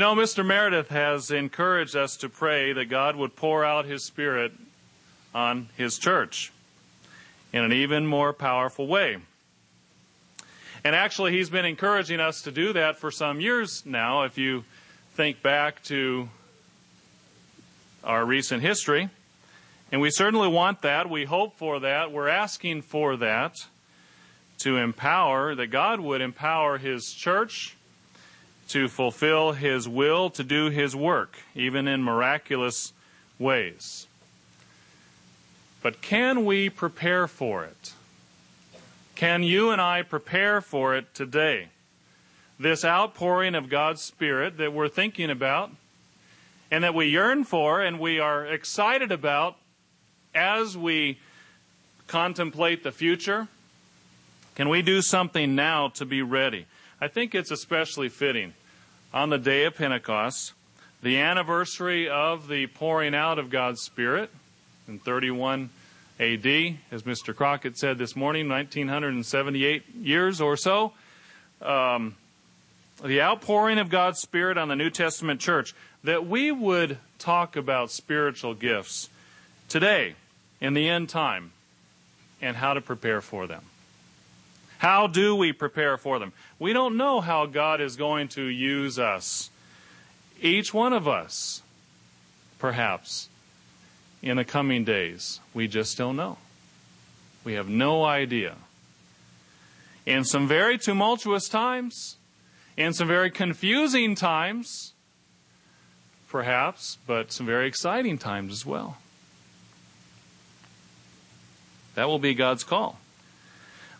You know, Mr. Meredith has encouraged us to pray that God would pour out His Spirit on His church in an even more powerful way. And actually, he's been encouraging us to do that for some years now. If you think back to our recent history, and we certainly want that. We hope for that. We're asking for that to empower, that God would empower His church to fulfill His will, to do His work, even in miraculous ways. But can we prepare for it? Can you and I prepare for it today? This outpouring of God's Spirit that we're thinking about and that we yearn for and we are excited about as we contemplate the future? Can we do something now to be ready? I think it's especially fitting on the day of Pentecost, the anniversary of the pouring out of God's Spirit in 31 AD, as Mr. Crockett said this morning, 1978 years or so. Um, the outpouring of God's Spirit on the New Testament church, that we would talk about spiritual gifts today in the end time and how to prepare for them. How do we prepare for them? We don't know how God is going to use us. Each one of us, perhaps, in the coming days. We just don't know. We have no idea. In some very tumultuous times, in some very confusing times, perhaps, but some very exciting times as well. That will be God's call.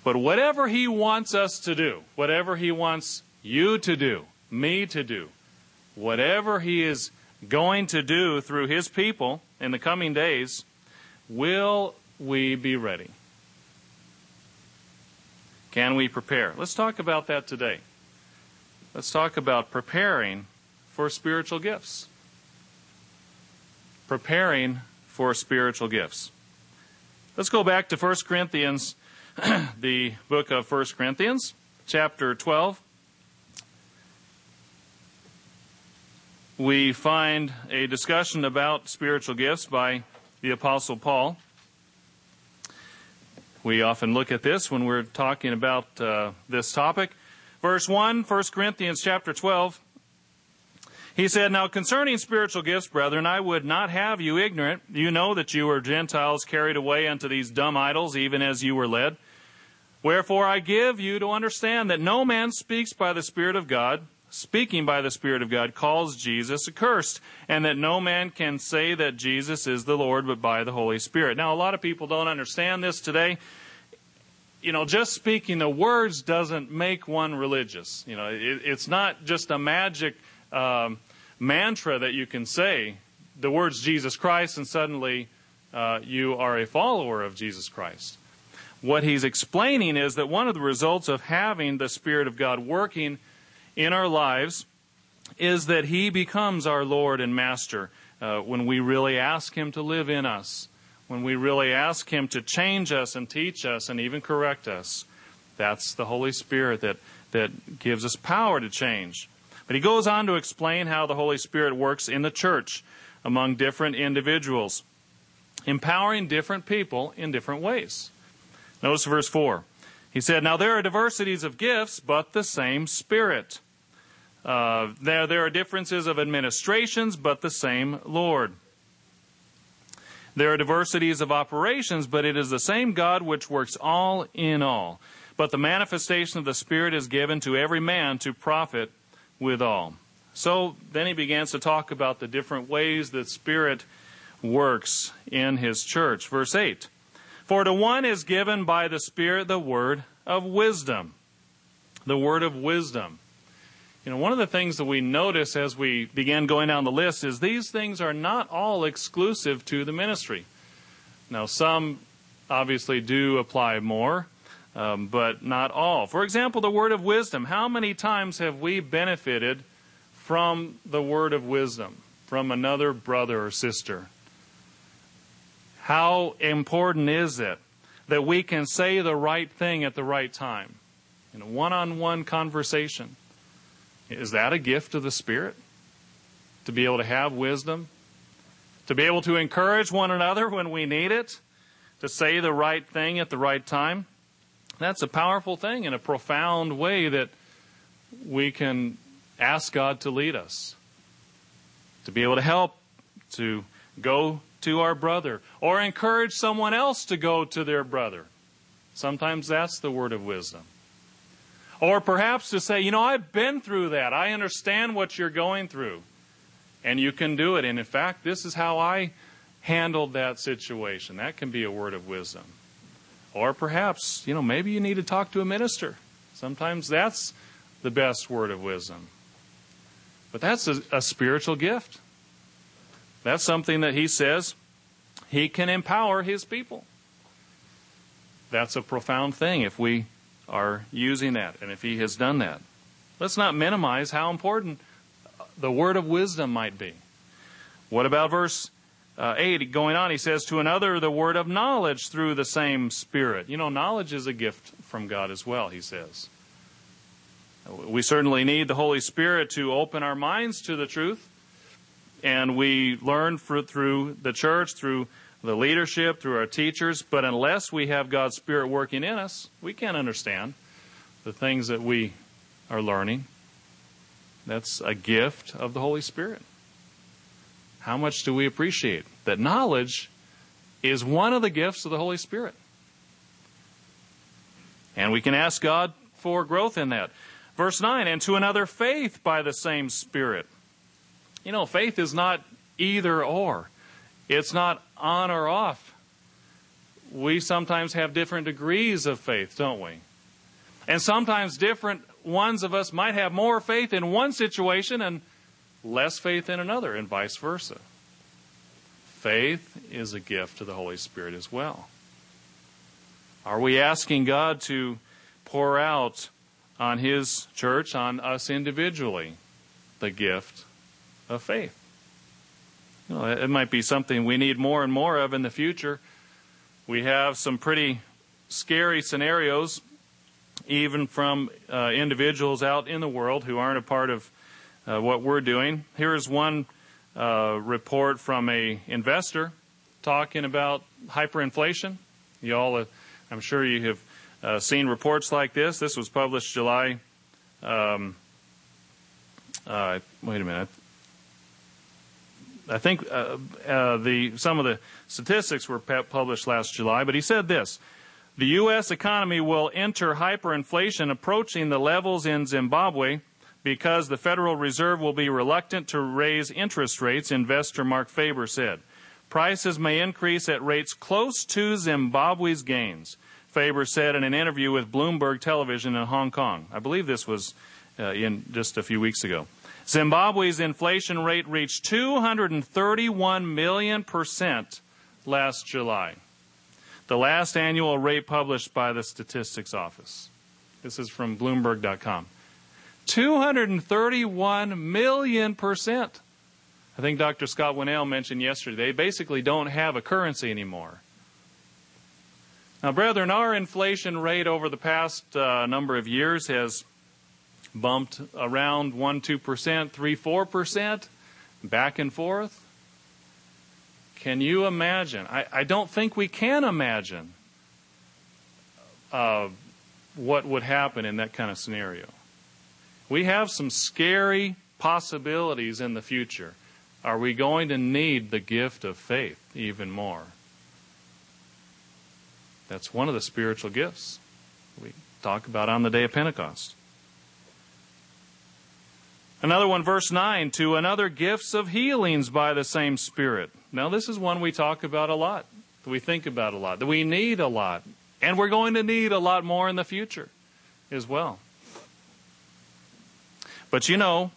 But whatever He wants us to do, whatever He wants you to do, me to do, whatever He is going to do through His people in the coming days, will we be ready? Can we prepare? Let's talk about that today. Let's talk about preparing for spiritual gifts. Preparing for spiritual gifts. Let's go back to 1 Corinthians, the book of 1 Corinthians, chapter 12. We find a discussion about spiritual gifts by the Apostle Paul. We often look at this when we're talking about uh, this topic. Verse 1, 1 Corinthians chapter 12. He said, Now concerning spiritual gifts, brethren, I would not have you ignorant. You know that you were Gentiles carried away unto these dumb idols, even as you were led. Wherefore I give you to understand that no man speaks by the Spirit of God, speaking by the Spirit of God, calls Jesus accursed, and that no man can say that Jesus is the Lord but by the Holy Spirit. Now, a lot of people don't understand this today. You know, just speaking the words doesn't make one religious. You know, it, it's not just a magic um, mantra that you can say the words Jesus Christ and suddenly uh, you are a follower of Jesus Christ. What he's explaining is that one of the results of having the Spirit of God working in our lives is that he becomes our Lord and Master uh, when we really ask him to live in us, when we really ask him to change us and teach us and even correct us. That's the Holy Spirit that, that gives us power to change. But he goes on to explain how the Holy Spirit works in the church among different individuals, empowering different people in different ways. Notice verse 4. He said, Now there are diversities of gifts, but the same Spirit. Uh, there, there are differences of administrations, but the same Lord. There are diversities of operations, but it is the same God which works all in all. But the manifestation of the Spirit is given to every man to profit with all. So then he begins to talk about the different ways that Spirit works in his church. Verse 8 For to one is given by the Spirit the word of wisdom. The word of wisdom. You know, one of the things that we notice as we began going down the list is these things are not all exclusive to the ministry. Now, some obviously do apply more um, but not all. For example, the word of wisdom. How many times have we benefited from the word of wisdom from another brother or sister? How important is it that we can say the right thing at the right time? In a one on one conversation. Is that a gift of the Spirit? to be able to have wisdom, to be able to encourage one another when we need it, to say the right thing at the right time. That's a powerful thing in a profound way that we can ask God to lead us, to be able to help, to go to our brother, or encourage someone else to go to their brother. Sometimes that's the word of wisdom. Or perhaps to say, you know, I've been through that. I understand what you're going through. And you can do it. And in fact, this is how I handled that situation. That can be a word of wisdom. Or perhaps, you know, maybe you need to talk to a minister. Sometimes that's the best word of wisdom. But that's a, a spiritual gift. That's something that he says he can empower his people. That's a profound thing if we are using that and if he has done that. Let's not minimize how important the word of wisdom might be. What about verse uh, 8 going on? He says, To another, the word of knowledge through the same Spirit. You know, knowledge is a gift from God as well, he says. We certainly need the Holy Spirit to open our minds to the truth. And we learn for, through the church, through the leadership, through our teachers. But unless we have God's Spirit working in us, we can't understand the things that we are learning. That's a gift of the Holy Spirit. How much do we appreciate that knowledge is one of the gifts of the Holy Spirit? And we can ask God for growth in that. Verse 9, and to another faith by the same Spirit. You know, faith is not either or, it's not on or off. We sometimes have different degrees of faith, don't we? And sometimes different ones of us might have more faith in one situation and less faith in another, and vice versa. Faith is a gift to the Holy Spirit as well. Are we asking God to pour out on His church, on us individually, the gift of faith? You know, it might be something we need more and more of in the future. We have some pretty scary scenarios, even from uh, individuals out in the world who aren't a part of uh, what we're doing. Here's one uh, report from a investor talking about hyperinflation. You all, uh, I'm sure you have uh, seen reports like this. This was published July. Um, uh, wait a minute. I think uh, uh, the some of the statistics were published last July, but he said this: the U.S. economy will enter hyperinflation, approaching the levels in Zimbabwe, because the Federal Reserve will be reluctant to raise interest rates. Investor Marc Faber said, prices may increase at rates close to Zimbabwe's gains. Faber said in an interview with Bloomberg Television in Hong Kong. I believe this was uh, in just a few weeks ago. Zimbabwe's inflation rate reached 231 million percent last July, the last annual rate published by the Statistics Office. This is from Bloomberg.com. 231 million percent. I think Dr. Scott Winnail mentioned yesterday, they basically don't have a currency anymore. Now, brethren, our inflation rate over the past uh, number of years has bumped around 1 2%, 3 4%, back and forth. Can you imagine? I, I don't think we can imagine uh, what would happen in that kind of scenario. We have some scary possibilities in the future. Are we going to need the gift of faith even more? That's one of the spiritual gifts we talk about on the day of Pentecost. Another one, verse 9, to another gifts of healings by the same Spirit. Now, this is one we talk about a lot, that we think about a lot, that we need a lot, and we're going to need a lot more in the future as well. But you know,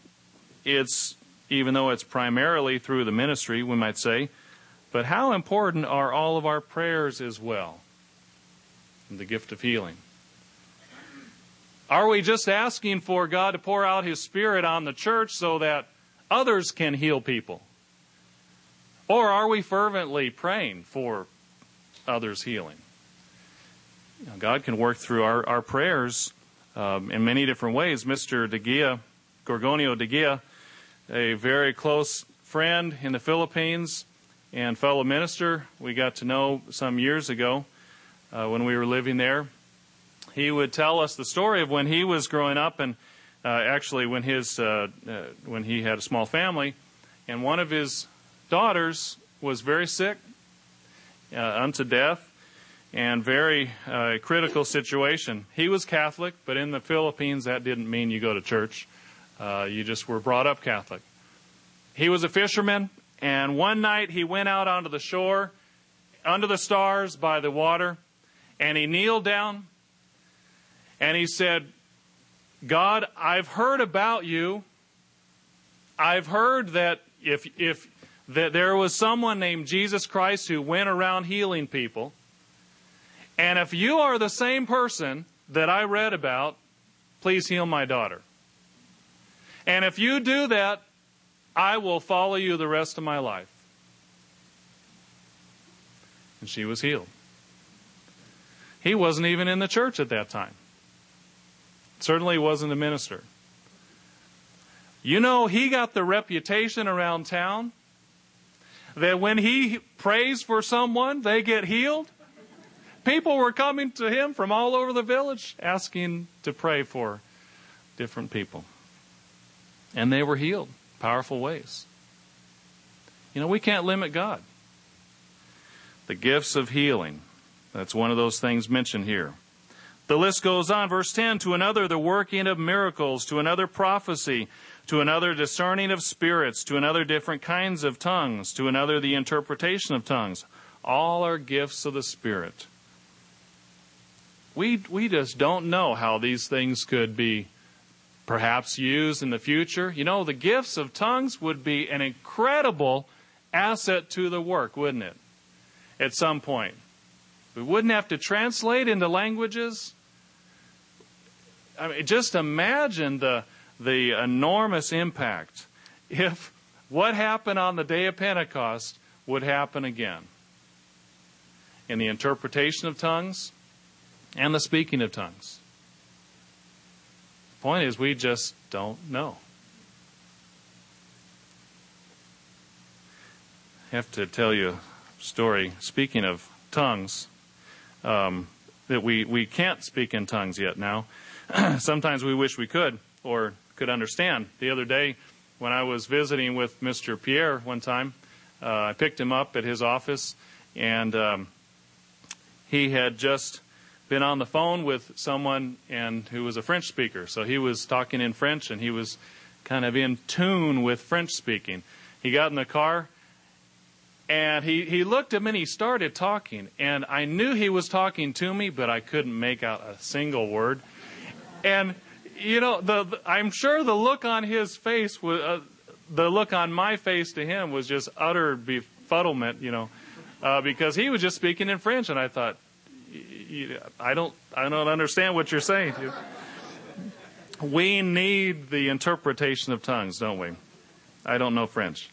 it's, even though it's primarily through the ministry, we might say, but how important are all of our prayers as well? And The gift of healing. Are we just asking for God to pour out His Spirit on the church so that others can heal people? Or are we fervently praying for others' healing? You know, God can work through our, our prayers um, in many different ways. Mr. De Gia, Gorgonio De Gia, a very close friend in the Philippines and fellow minister we got to know some years ago uh, when we were living there. He would tell us the story of when he was growing up and uh, actually when his uh, uh when he had a small family and one of his daughters was very sick uh, unto death and very uh, critical situation. He was Catholic, but in the Philippines that didn't mean you go to church. Uh, you just were brought up Catholic. He was a fisherman, and one night he went out onto the shore, under the stars by the water, and he kneeled down and he said, God, I've heard about you. I've heard that if, if that there was someone named Jesus Christ who went around healing people. And if you are the same person that I read about, please heal my daughter. And if you do that, I will follow you the rest of my life. And she was healed. He wasn't even in the church at that time. Certainly wasn't a minister. You know, he got the reputation around town that when he prays for someone, they get healed. People were coming to him from all over the village asking to pray for different people. And they were healed powerful ways. You know, we can't limit God. The gifts of healing. That's one of those things mentioned here. The list goes on. Verse 10 To another, the working of miracles. To another, prophecy. To another, discerning of spirits. To another, different kinds of tongues. To another, the interpretation of tongues. All are gifts of the Spirit. We, we just don't know how these things could be perhaps use in the future. You know, the gifts of tongues would be an incredible asset to the work, wouldn't it? At some point. We wouldn't have to translate into languages. I mean, just imagine the, the enormous impact if what happened on the day of Pentecost would happen again in the interpretation of tongues and the speaking of tongues. Point is, we just don't know. I have to tell you a story. Speaking of tongues, um, that we, we can't speak in tongues yet now. Sometimes we wish we could or could understand. The other day, when I was visiting with Mr. Pierre one time, uh, I picked him up at his office, and um, he had just been on the phone with someone and who was a French speaker. So he was talking in French and he was kind of in tune with French speaking. He got in the car and he, he looked at me and he started talking. And I knew he was talking to me, but I couldn't make out a single word. And, you know, the, the I'm sure the look on his face was, uh, the look on my face to him was just utter befuddlement, you know, uh, because he was just speaking in French. And I thought, I don't, I don't understand what you're saying. We need the interpretation of tongues, don't we? I don't know French.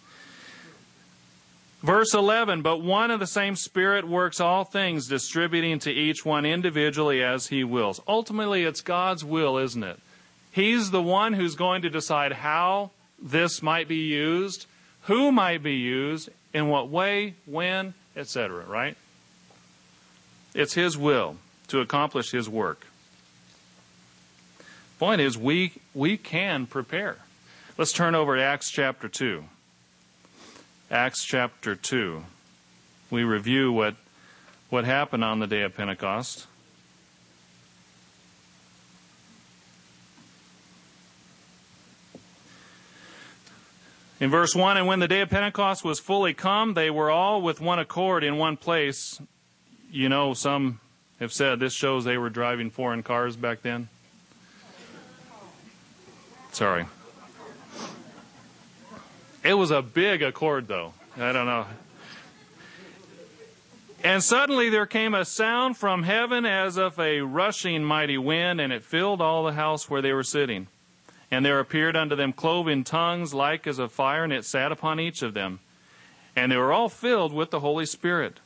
Verse 11, but one and the same Spirit works all things, distributing to each one individually as he wills. Ultimately, it's God's will, isn't it? He's the one who's going to decide how this might be used, who might be used, in what way, when, etc., right? It's His will to accomplish His work. Point is, we, we can prepare. Let's turn over to Acts chapter 2. Acts chapter 2. We review what, what happened on the day of Pentecost. In verse 1, and when the day of Pentecost was fully come, they were all with one accord in one place you know, some have said this shows they were driving foreign cars back then. Sorry. It was a big accord, though. I don't know. And suddenly there came a sound from heaven as of a rushing mighty wind, and it filled all the house where they were sitting. And there appeared unto them cloven tongues like as of fire, and it sat upon each of them. And they were all filled with the Holy Spirit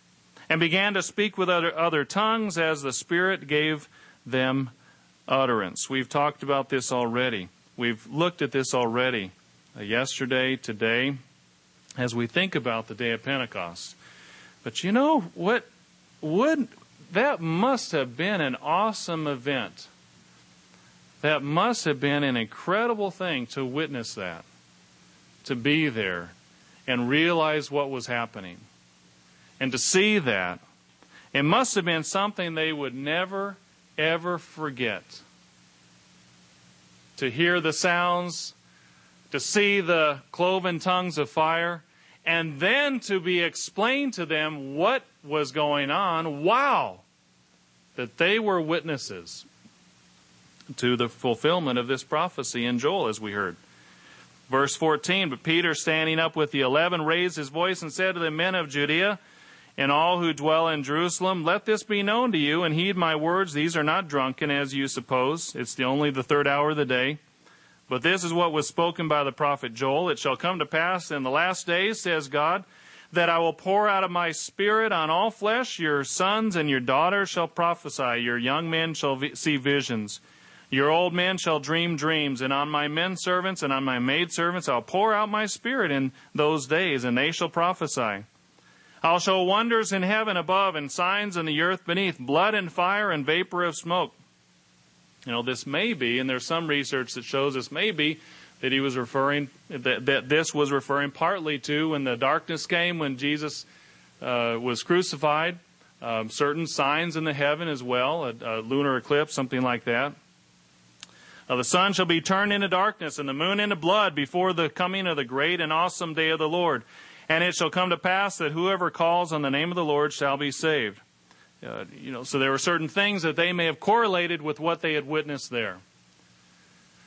and began to speak with other, other tongues as the Spirit gave them utterance. We've talked about this already. We've looked at this already. uh, yesterday, today, as we think about the day of Pentecost. But you know what would that must have been an awesome event. That must have been an incredible thing to witness that. To be there and realize what was happening. And to see that. It must have been something they would never ever forget. To hear the sounds, to see the cloven tongues of fire, and then to be explained to them what was going on. Wow! That they were witnesses to the fulfillment of this prophecy in Joel, as we heard. Verse 14 But Peter, standing up with the eleven, raised his voice and said to the men of Judea, and all who dwell in Jerusalem, let this be known to you, and heed my words. These are not drunken, as you suppose. It's the only the third hour of the day. But this is what was spoken by the prophet Joel. It shall come to pass in the last days, says God, that I will pour out of my spirit on all flesh. Your sons and your daughters shall prophesy. Your young men shall see visions. Your old men shall dream dreams. And on my men servants and on my maid servants I'll pour out my spirit in those days, and they shall prophesy. I'll show wonders in heaven above and signs in the earth beneath, blood and fire and vapor of smoke. You know, this may be, and there's some research that shows this may be that he was referring, that, that this was referring partly to when the darkness came, when Jesus uh, was crucified, um, certain signs in the heaven as well, a, a lunar eclipse, something like that. Uh, the sun shall be turned into darkness and the moon into blood before the coming of the great and awesome day of the Lord. And it shall come to pass that whoever calls on the name of the Lord shall be saved. Uh, you know, so there were certain things that they may have correlated with what they had witnessed there.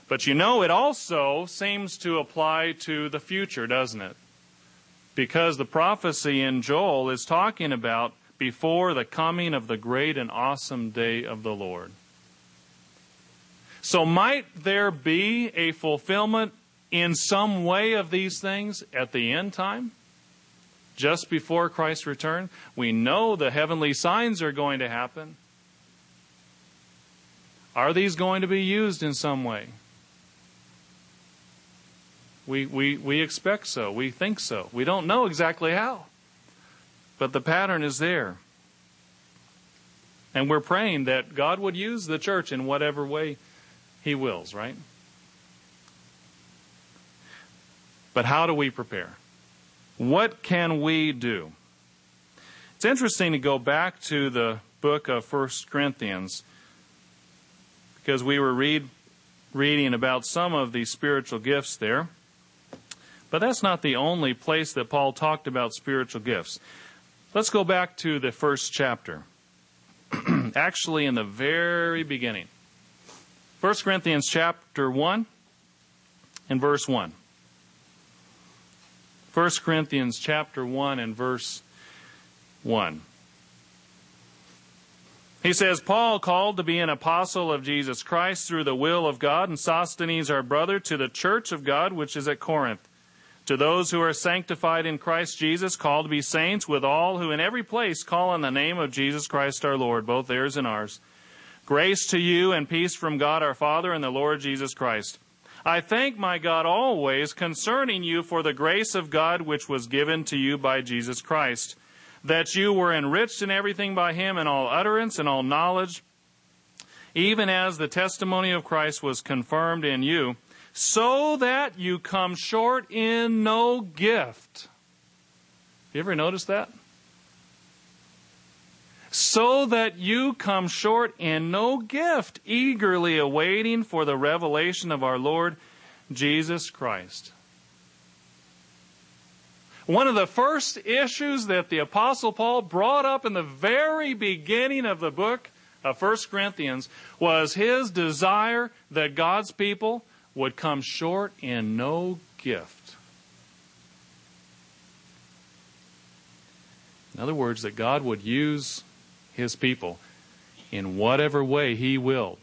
But you know, it also seems to apply to the future, doesn't it? Because the prophecy in Joel is talking about before the coming of the great and awesome day of the Lord. So, might there be a fulfillment in some way of these things at the end time? Just before Christ's return. We know the heavenly signs are going to happen. Are these going to be used in some way? We, we, we expect so. We think so. We don't know exactly how. But the pattern is there. And we're praying that God would use the church in whatever way He wills, right? But how do we prepare? What can we do? It's interesting to go back to the book of 1 Corinthians because we were read, reading about some of the spiritual gifts there. But that's not the only place that Paul talked about spiritual gifts. Let's go back to the first chapter. Actually, in the very beginning. 1 Corinthians chapter 1 and verse 1. 1 Corinthians chapter 1 and verse 1. He says, Paul called to be an apostle of Jesus Christ through the will of God, and Sosthenes our brother, to the church of God which is at Corinth. To those who are sanctified in Christ Jesus, called to be saints, with all who in every place call on the name of Jesus Christ our Lord, both theirs and ours. Grace to you and peace from God our Father and the Lord Jesus Christ. I thank my God always concerning you for the grace of God which was given to you by Jesus Christ, that you were enriched in everything by him in all utterance and all knowledge, even as the testimony of Christ was confirmed in you, so that you come short in no gift. You ever notice that? So that you come short in no gift, eagerly awaiting for the revelation of our Lord Jesus Christ. One of the first issues that the Apostle Paul brought up in the very beginning of the book of 1 Corinthians was his desire that God's people would come short in no gift. In other words, that God would use his people in whatever way he will.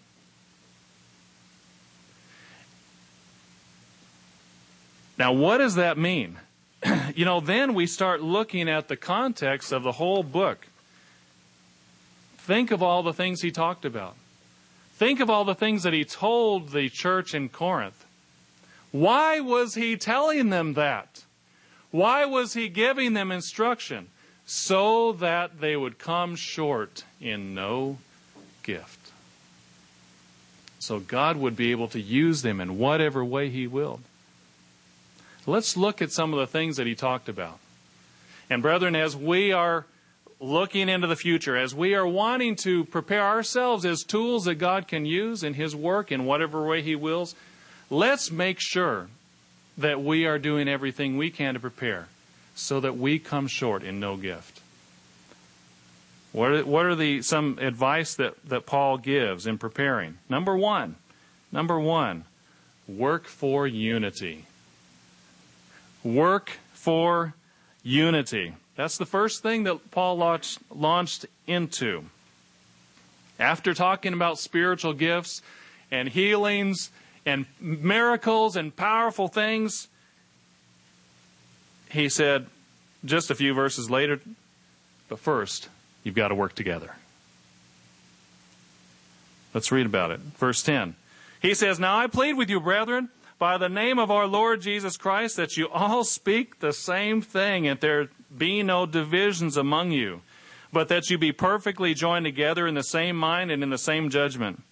Now, what does that mean? you know, then we start looking at the context of the whole book. Think of all the things he talked about. Think of all the things that he told the church in Corinth. Why was he telling them that? Why was he giving them instruction? So that they would come short in no gift. So God would be able to use them in whatever way he willed. Let's look at some of the things that he talked about. And brethren, as we are looking into the future, as we are wanting to prepare ourselves as tools that God can use in His work in whatever way He wills, let's make sure that we are doing everything we can to prepare so that we come short in no gift. What are, what are the some advice that, that Paul gives in preparing? Number one, number one, work for unity. Work for unity. That's the first thing that Paul launched, launched into. After talking about spiritual gifts and healings and miracles and powerful things, he said, just a few verses later, but first, you've got to work together. Let's read about it. Verse 10. He says, Now I plead with you, brethren, by the name of our Lord Jesus Christ, that you all speak the same thing, and there be no divisions among you, but that you be perfectly joined together in the same mind and in the same judgment.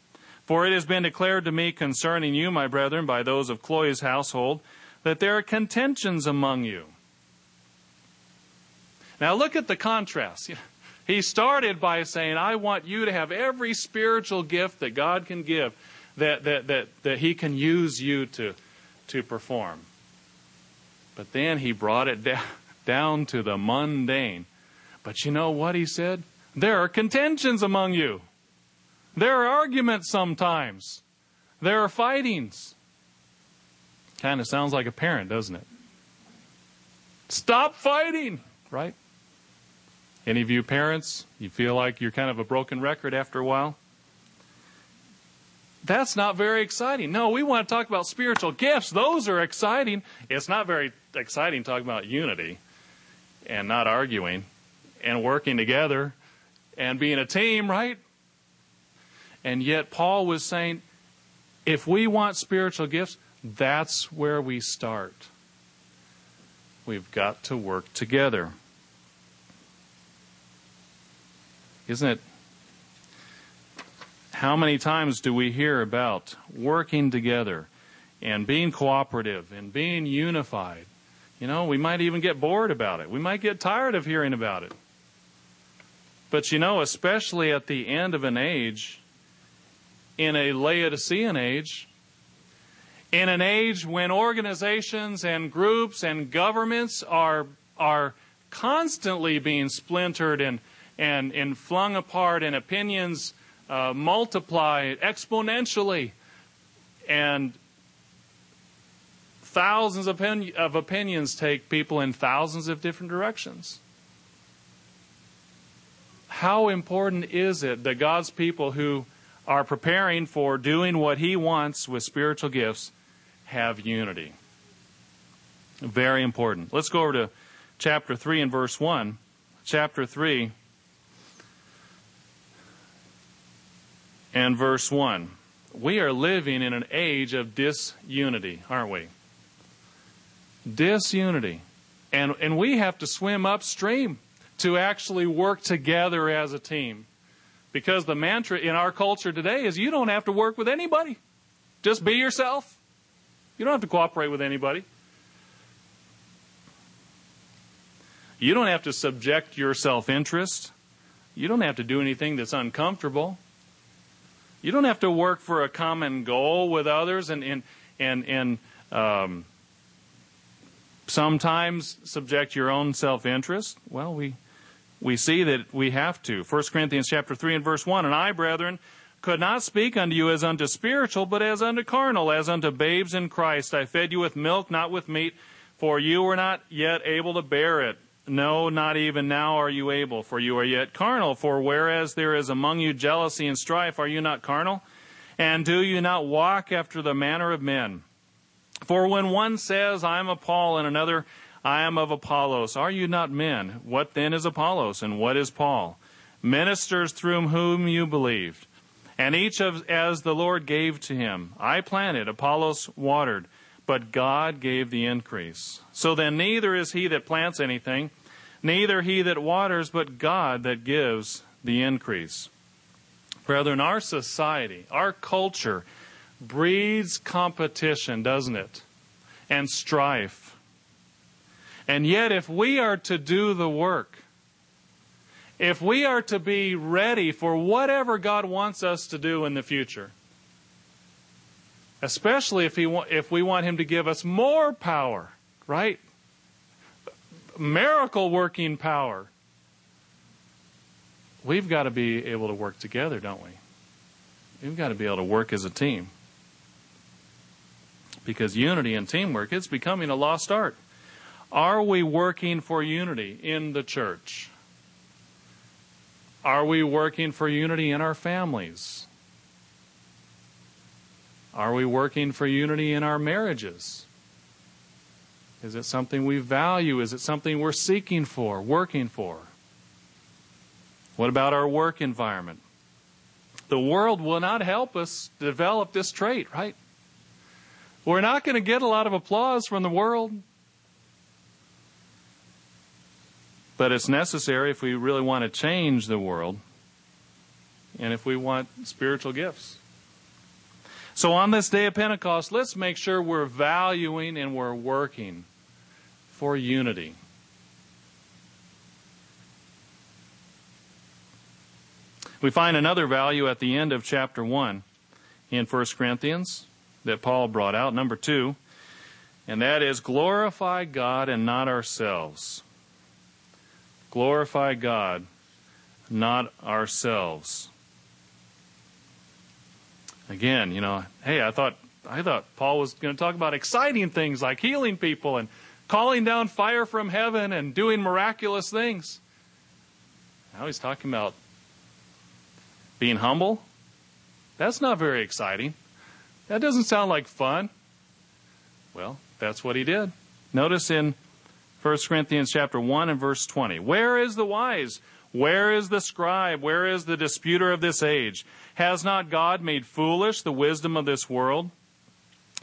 For it has been declared to me concerning you, my brethren, by those of Chloe's household, that there are contentions among you. Now look at the contrast. He started by saying, I want you to have every spiritual gift that God can give, that, that, that, that He can use you to, to perform. But then He brought it down down to the mundane. But you know what he said? There are contentions among you. There are arguments sometimes. There are fightings. Kind of sounds like a parent, doesn't it? Stop fighting, right? Any of you parents, you feel like you're kind of a broken record after a while? That's not very exciting. No, we want to talk about spiritual gifts. Those are exciting. It's not very exciting talking about unity and not arguing and working together and being a team, right? And yet, Paul was saying, if we want spiritual gifts, that's where we start. We've got to work together. Isn't it? How many times do we hear about working together and being cooperative and being unified? You know, we might even get bored about it. We might get tired of hearing about it. But you know, especially at the end of an age, in a Laodicean age, in an age when organizations and groups and governments are, are constantly being splintered and, and, and flung apart and opinions uh, multiply exponentially and thousands of, of opinions take people in thousands of different directions. How important is it that God's people who are preparing for doing what He wants with spiritual gifts have unity? Very important. Let's go over to chapter 3 and verse 1. Chapter 3 and verse 1. We are living in an age of disunity, aren't we? disunity. And, and we have to swim upstream to actually work together as a team. Because the mantra in our culture today is you don't have to work with anybody. Just be yourself. You don't have to cooperate with anybody. You don't have to subject your self interest. You don't have to do anything that's uncomfortable. You don't have to work for a common goal with others and, and, and, and um, sometimes subject your own self-interest? Well, we we see that we have to. 1 Corinthians chapter 3 and verse 1, And I, brethren, could not speak unto you as unto spiritual, but as unto carnal, as unto babes in Christ. I fed you with milk, not with meat, for you were not yet able to bear it. No, not even now are you able, for you are yet carnal. For whereas there is among you jealousy and strife, are you not carnal? And do you not walk after the manner of men? For when one says, I am of Paul, and another, I am of Apollos, are you not men? What then is Apollos, and what is Paul? Ministers through whom you believed, and each of as the Lord gave to him. I planted, Apollos watered, but God gave the increase. So then neither is he that plants anything, neither he that waters, but God that gives the increase. Brethren, our society, our culture breeds competition, doesn't it? And strife. And yet, if we are to do the work, if we are to be ready for whatever God wants us to do in the future, especially if, he wa- if we want Him to give us more power, right? Miracle working power. We've got to be able to work together, don't we? We've got to be able to work as a team. Because unity and teamwork, it's becoming a lost art. Are we working for unity in the church? Are we working for unity in our families? Are we working for unity in our marriages? Is it something we value? Is it something we're seeking for, working for? What about our work environment? The world will not help us develop this trait, right? We're not going to get a lot of applause from the world. But it's necessary if we really want to change the world and if we want spiritual gifts. So on this day of Pentecost, let's make sure we're valuing and we're working for unity. We find another value at the end of chapter 1 in 1 Corinthians that Paul brought out, number 2, and that is glorify God and not ourselves. Glorify God, not ourselves. Again, you know, hey, I thought I thought Paul was going to talk about exciting things like healing people and calling down fire from heaven and doing miraculous things. Now he's talking about being humble. That's not very exciting. That doesn't sound like fun. Well, that's what he did. Notice in 1 Corinthians chapter 1 and verse 20. Where is the wise? Where is the scribe? Where is the disputer of this age? Has not God made foolish the wisdom of this world?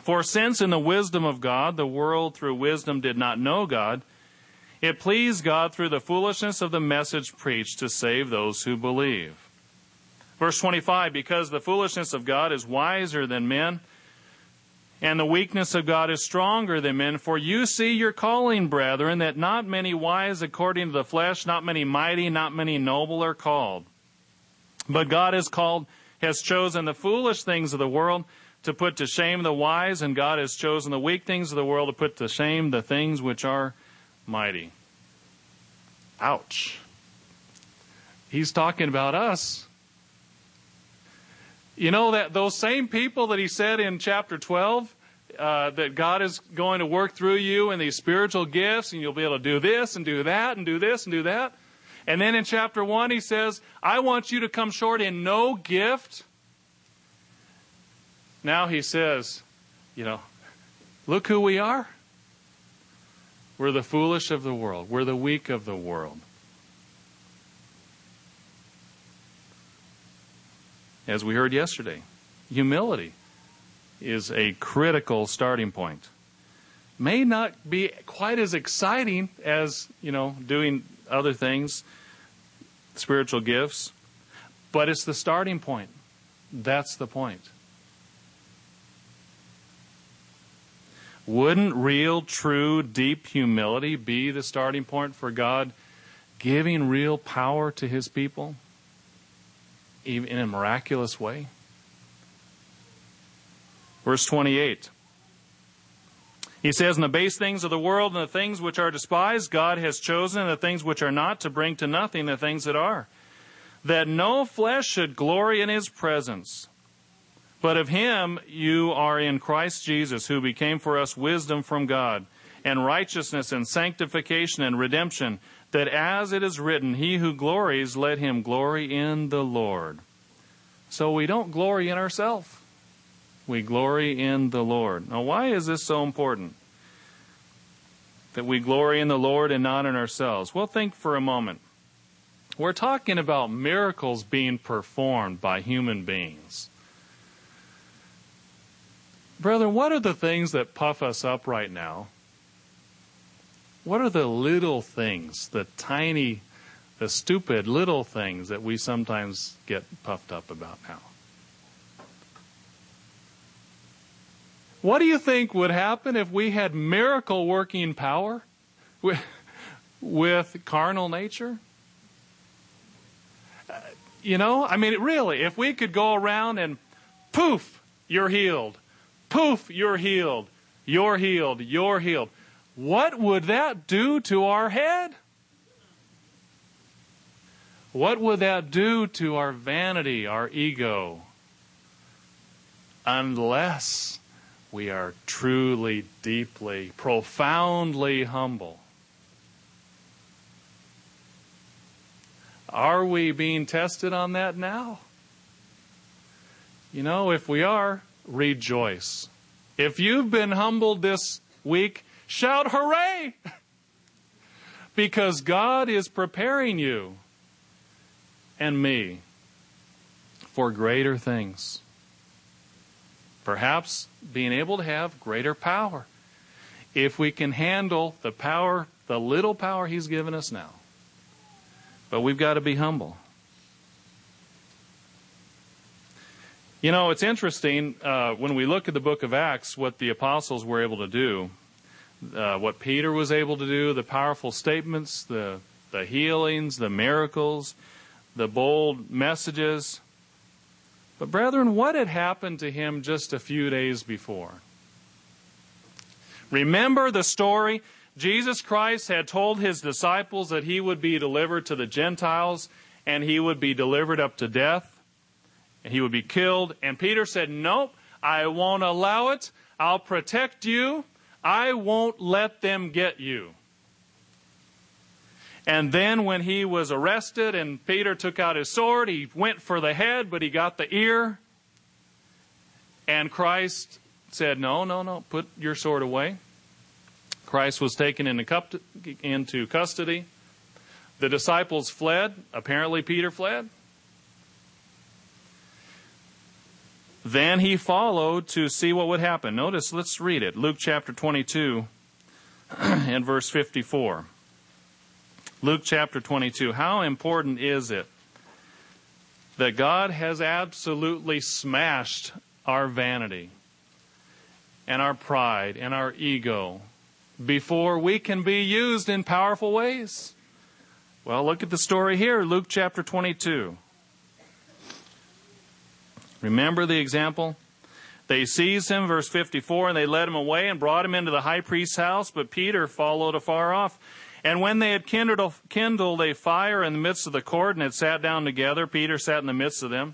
For since in the wisdom of God the world through wisdom did not know God, it pleased God through the foolishness of the message preached to save those who believe. Verse 25, because the foolishness of God is wiser than men, and the weakness of God is stronger than men. For you see your calling, brethren, that not many wise according to the flesh, not many mighty, not many noble are called. But God has called has chosen the foolish things of the world to put to shame the wise, and God has chosen the weak things of the world to put to shame the things which are mighty. Ouch. He's talking about us. You know that those same people that he said in chapter 12 uh, that God is going to work through you in these spiritual gifts, and you'll be able to do this and do that and do this and do that. And then in chapter 1, he says, I want you to come short in no gift. Now he says, you know, look who we are. We're the foolish of the world, we're the weak of the world. As we heard yesterday, humility is a critical starting point. May not be quite as exciting as, you know, doing other things, spiritual gifts, but it's the starting point. That's the point. Wouldn't real, true, deep humility be the starting point for God giving real power to his people, in a miraculous way? Verse 28. He says, In the base things of the world and the things which are despised, God has chosen the things which are not to bring to nothing the things that are, that no flesh should glory in his presence. But of him you are in Christ Jesus, who became for us wisdom from God, and righteousness and sanctification and redemption, that as it is written, He who glories, let him glory in the Lord. So we don't glory in ourselves we glory in the Lord. Now, why is this so important? That we glory in the Lord and not in ourselves? Well, think for a moment. We're talking about miracles being performed by human beings. Brethren, what are the things that puff us up right now? What are the little things, the tiny, the stupid little things that we sometimes get puffed up about now? What do you think would happen if we had miracle working power with, with carnal nature? Uh, you know, I mean, really, if we could go around and poof, you're healed. Poof, you're healed. You're healed. You're healed. What would that do to our head? What would that do to our vanity, our ego? Unless we are truly, deeply, profoundly humble. Are we being tested on that now? You know, if we are, rejoice. If you've been humbled this week, shout hooray! because God is preparing you and me for greater things. Perhaps being able to have greater power. If we can handle the power, the little power He's given us now. But we've got to be humble. You know, it's interesting uh, when we look at the book of Acts, what the apostles were able to do, uh, what Peter was able to do, the powerful statements, the, the healings, the miracles, the bold messages. But, brethren, what had happened to him just a few days before? Remember the story? Jesus Christ had told his disciples that he would be delivered to the Gentiles and he would be delivered up to death and he would be killed. And Peter said, Nope, I won't allow it. I'll protect you. I won't let them get you. And then when he was arrested and Peter took out his sword, he went for the head, but he got the ear. And Christ said, No, no, no, put your sword away. Christ was taken into custody. The disciples fled. Apparently, Peter fled. Then he followed to see what would happen. Notice, let's read it. Luke chapter 22 and verse 54. Luke chapter 22. How important is it that God has absolutely smashed our vanity and our pride and our ego before we can be used in powerful ways? Well, look at the story here, Luke chapter 22. Remember the example? They seized him, verse 54, and they led him away and brought him into the high priest's house, but Peter followed afar off. And when they had kindled, kindled a fire in the midst of the court and had sat down together, Peter sat in the midst of them.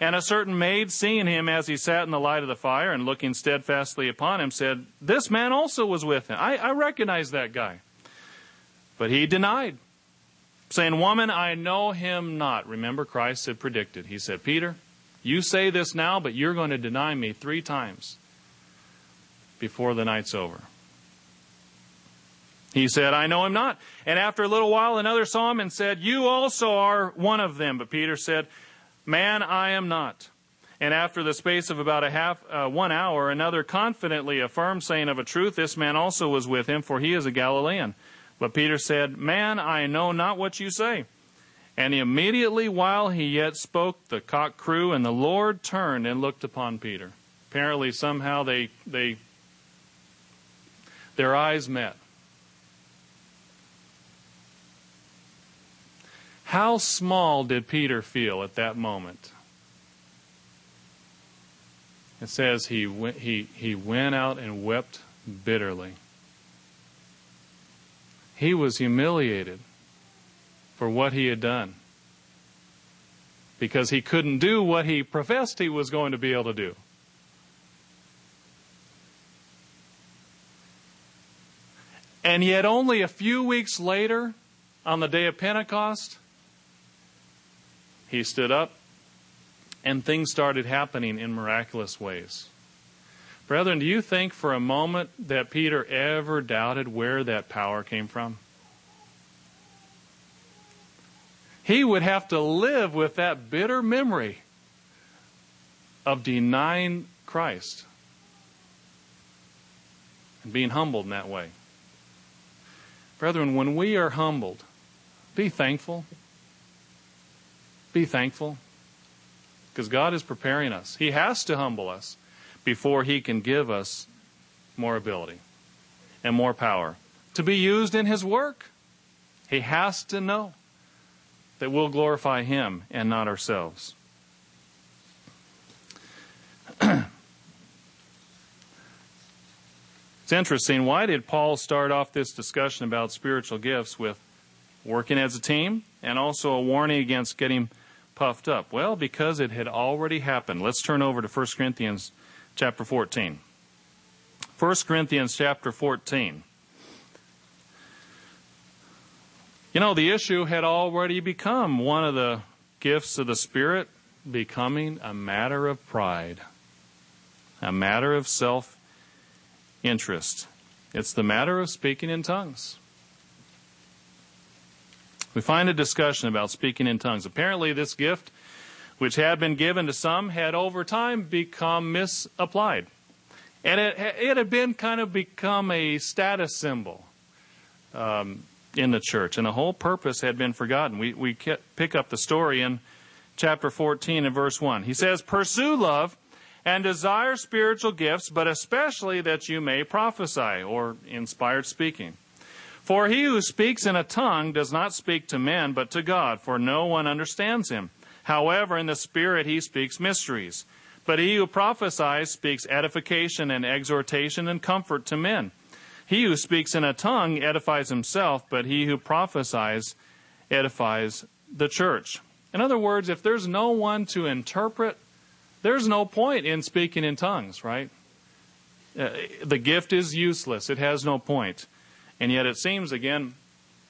And a certain maid, seeing him as he sat in the light of the fire and looking steadfastly upon him, said, This man also was with him. I, I recognize that guy. But he denied, saying, Woman, I know him not. Remember, Christ had predicted. He said, Peter, you say this now, but you're going to deny me three times before the night's over. He said, I know him not. And after a little while, another saw him and said, You also are one of them. But Peter said, Man, I am not. And after the space of about a half, uh, one hour, another confidently affirmed, saying, Of a truth, this man also was with him, for he is a Galilean. But Peter said, Man, I know not what you say. And immediately while he yet spoke, the cock crew, and the Lord turned and looked upon Peter. Apparently, somehow they, they their eyes met. How small did Peter feel at that moment? It says he went, he, he went out and wept bitterly. He was humiliated for what he had done. Because he couldn't do what he professed he was going to be able to do. And yet, only a few weeks later, on the day of Pentecost, he stood up and things started happening in miraculous ways. Brethren, do you think for a moment that Peter ever doubted where that power came from? He would have to live with that bitter memory of denying Christ. and being humbled in that way. Brethren, when we are humbled, be thankful. Be thankful. Because God is preparing us. He has to humble us before He can give us more ability and more power to be used in His work. He has to know that we'll glorify Him and not ourselves. It's interesting. Why did Paul start off this discussion about spiritual gifts with working as a team and also a warning against getting puffed up? Well, because it had already happened. Let's turn over to 1 Corinthians chapter 14. 1 Corinthians chapter 14. You know, the issue had already become one of the gifts of the Spirit becoming a matter of pride, a matter of self interest. It's the matter of speaking in tongues. We find a discussion about speaking in tongues. Apparently, this gift, which had been given to some, had over time become misapplied. And it, it had been kind of become a status symbol um, in the church, and the whole purpose had been forgotten. We, we pick up the story in chapter 14 and verse 1. He says, Pursue love and desire spiritual gifts, but especially that you may prophesy or inspired speaking. For he who speaks in a tongue does not speak to men, but to God, for no one understands him. However, in the Spirit he speaks mysteries. But he who prophesies speaks edification and exhortation and comfort to men. He who speaks in a tongue edifies himself, but he who prophesies edifies the church. In other words, if there's no one to interpret there's no point in speaking in tongues, right? Uh, the gift is useless. It has no point. And yet it seems, again,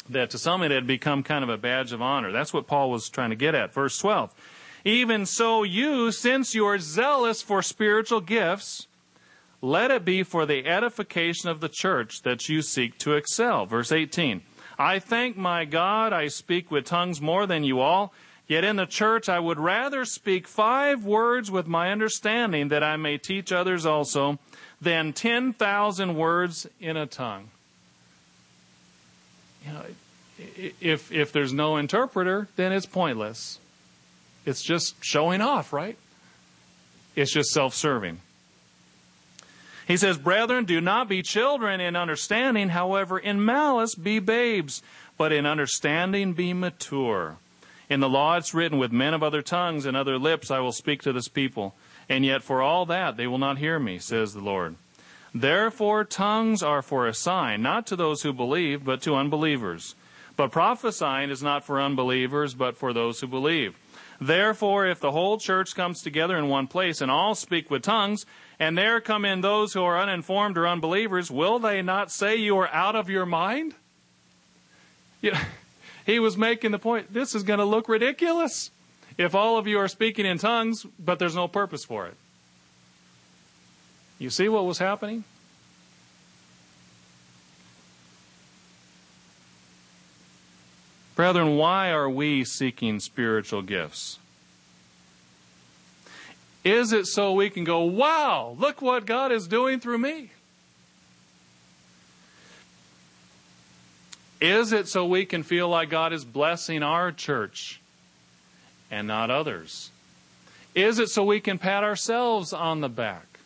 that to some it had become kind of a badge of honor. That's what Paul was trying to get at. Verse 12. Even so, you, since you are zealous for spiritual gifts, let it be for the edification of the church that you seek to excel. Verse 18. I thank my God I speak with tongues more than you all Yet in the church I would rather speak five words with my understanding that I may teach others also than 10,000 words in a tongue. You know, if, if there's no interpreter, then it's pointless. It's just showing off, right? It's just self serving. He says, Brethren, do not be children in understanding, however, in malice be babes, but in understanding be mature. In the law it's written, With men of other tongues and other lips I will speak to this people. And yet for all that they will not hear me, says the Lord. Therefore tongues are for a sign, not to those who believe, but to unbelievers. But prophesying is not for unbelievers, but for those who believe. Therefore, if the whole church comes together in one place and all speak with tongues, and there come in those who are uninformed or unbelievers, will they not say you are out of your mind? You know, he was making the point this is going to look ridiculous if all of you are speaking in tongues, but there's no purpose for it. You see what was happening? Brethren, why are we seeking spiritual gifts? Is it so we can go, wow, look what God is doing through me? Is it so we can feel like God is blessing our church and not others? Is it so we can pat ourselves on the back?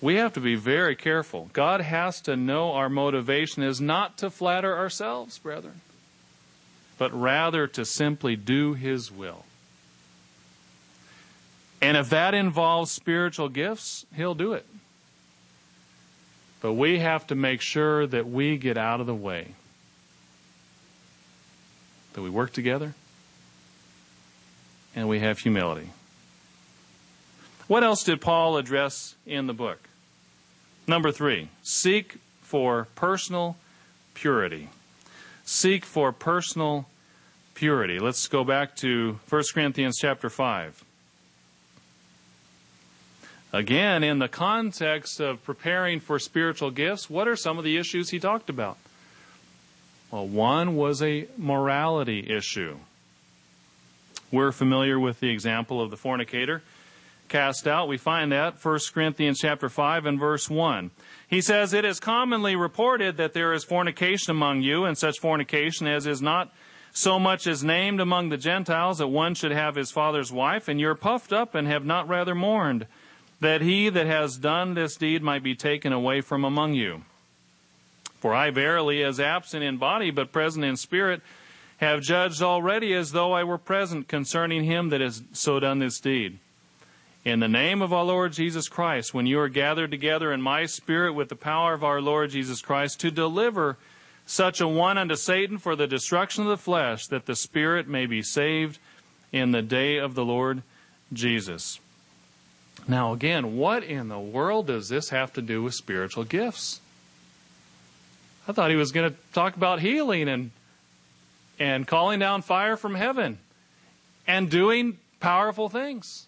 We have to be very careful. God has to know our motivation is not to flatter ourselves, brethren, but rather to simply do His will. And if that involves spiritual gifts, He'll do it. But we have to make sure that we get out of the way. That we work together and we have humility. What else did Paul address in the book? Number three, seek for personal purity. Seek for personal purity. Let's go back to 1 Corinthians chapter 5. Again, in the context of preparing for spiritual gifts, what are some of the issues he talked about? Well, one was a morality issue. We're familiar with the example of the fornicator cast out. We find that 1 Corinthians chapter 5 and verse 1. He says, It is commonly reported that there is fornication among you, and such fornication as is not so much as named among the Gentiles that one should have his father's wife, and you're puffed up and have not rather mourned, that he that has done this deed might be taken away from among you. For I verily, as absent in body, but present in spirit, have judged already as though I were present concerning him that has so done this deed. In the name of our Lord Jesus Christ, when you are gathered together in my spirit with the power of our Lord Jesus Christ to deliver such a one unto Satan for the destruction of the flesh, that the spirit may be saved in the day of the Lord Jesus. Now, again, what in the world does this have to do with spiritual gifts? I thought he was going to talk about healing and and calling down fire from heaven and doing powerful things.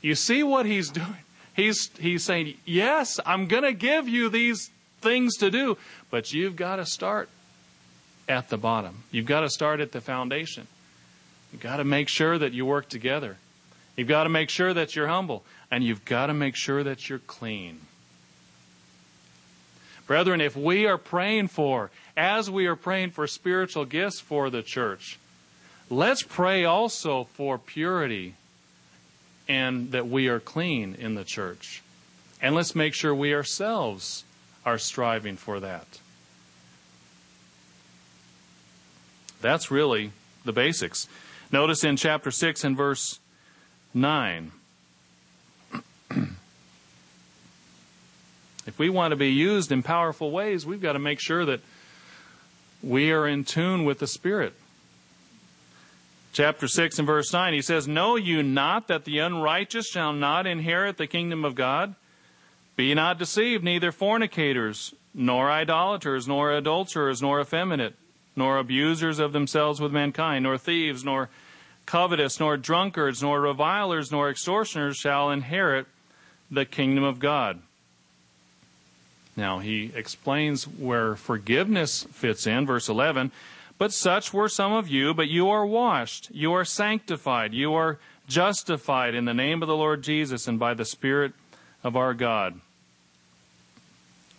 You see what he's doing? He's, he's saying, Yes, I'm going to give you these things to do, but you've got to start at the bottom. You've got to start at the foundation. You've got to make sure that you work together. You've got to make sure that you're humble. And you've got to make sure that you're clean. Brethren, if we are praying for, as we are praying for spiritual gifts for the church, let's pray also for purity and that we are clean in the church. And let's make sure we ourselves are striving for that. That's really the basics. Notice in chapter 6 and verse 9 If we want to be used in powerful ways, we've got to make sure that we are in tune with the Spirit. Chapter 6 and verse 9, he says, Know you not that the unrighteous shall not inherit the kingdom of God? Be not deceived, neither fornicators, nor idolaters, nor adulterers, nor effeminate, nor abusers of themselves with mankind, nor thieves, nor covetous, nor drunkards, nor revilers, nor extortioners shall inherit the kingdom of God. Now, he explains where forgiveness fits in, verse 11. But such were some of you, but you are washed, you are sanctified, you are justified in the name of the Lord Jesus and by the Spirit of our God.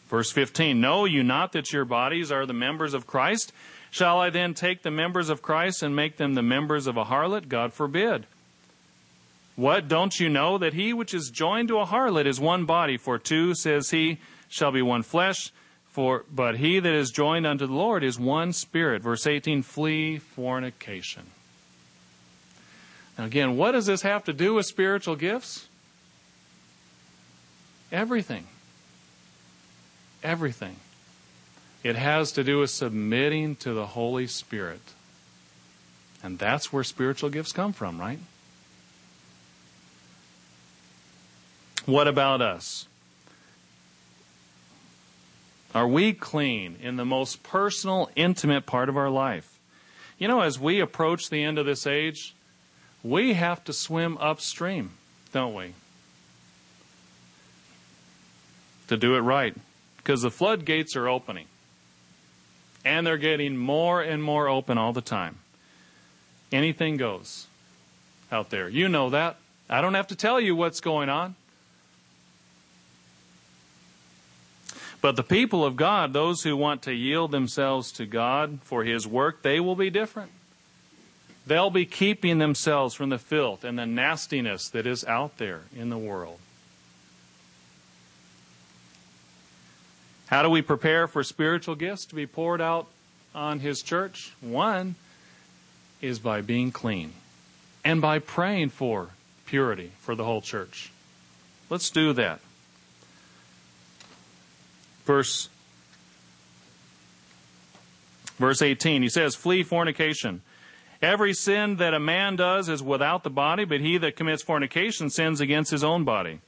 Verse 15 Know you not that your bodies are the members of Christ? Shall I then take the members of Christ and make them the members of a harlot? God forbid. What, don't you know that he which is joined to a harlot is one body? For two, says he, shall be one flesh. For but he that is joined unto the Lord is one spirit. Verse 18, flee fornication. Now again, what does this have to do with spiritual gifts? Everything. Everything. It has to do with submitting to the Holy Spirit. And that's where spiritual gifts come from, right? What about us? Are we clean in the most personal, intimate part of our life? You know, as we approach the end of this age, we have to swim upstream, don't we? To do it right. Because the floodgates are opening. And they're getting more and more open all the time. Anything goes out there. You know that. I don't have to tell you what's going on. But the people of God, those who want to yield themselves to God for His work, they will be different. They'll be keeping themselves from the filth and the nastiness that is out there in the world. How do we prepare for spiritual gifts to be poured out on His church? One is by being clean and by praying for purity for the whole church. Let's do that verse verse 18 he says flee fornication every sin that a man does is without the body but he that commits fornication sins against his own body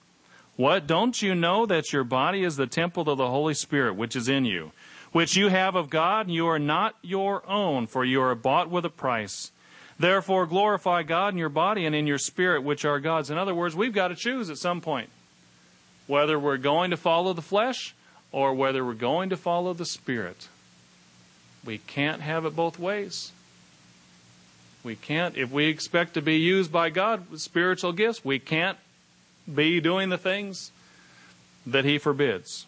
what don't you know that your body is the temple of the holy spirit which is in you which you have of god and you are not your own for you are bought with a price therefore glorify god in your body and in your spirit which are god's in other words we've got to choose at some point whether we're going to follow the flesh or whether we're going to follow the Spirit. We can't have it both ways. We can't, if we expect to be used by God with spiritual gifts, we can't be doing the things that He forbids.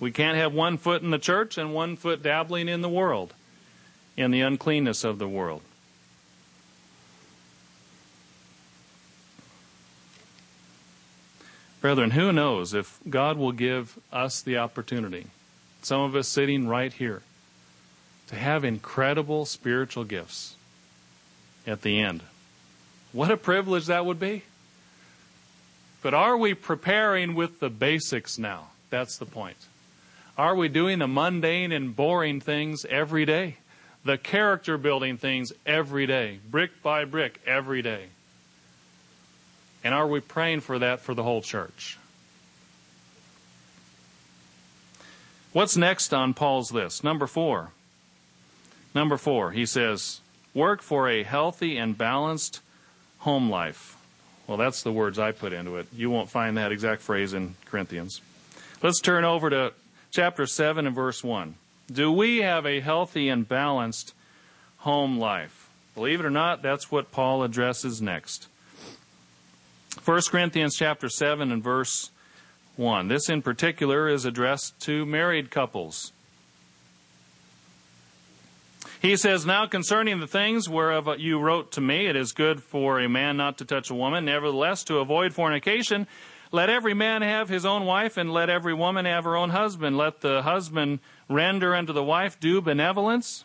We can't have one foot in the church and one foot dabbling in the world, in the uncleanness of the world. Brethren, who knows if God will give us the opportunity, some of us sitting right here, to have incredible spiritual gifts at the end. What a privilege that would be. But are we preparing with the basics now? That's the point. Are we doing the mundane and boring things every day? The character building things every day, brick by brick, every day? And are we praying for that for the whole church? What's next on Paul's list? Number four. Number four, he says, Work for a healthy and balanced home life. Well, that's the words I put into it. You won't find that exact phrase in Corinthians. Let's turn over to chapter 7 and verse 1. Do we have a healthy and balanced home life? Believe it or not, that's what Paul addresses next. 1 Corinthians chapter 7 and verse 1. This in particular is addressed to married couples. He says, Now concerning the things whereof you wrote to me, it is good for a man not to touch a woman. Nevertheless, to avoid fornication, let every man have his own wife, and let every woman have her own husband. Let the husband render unto the wife due benevolence,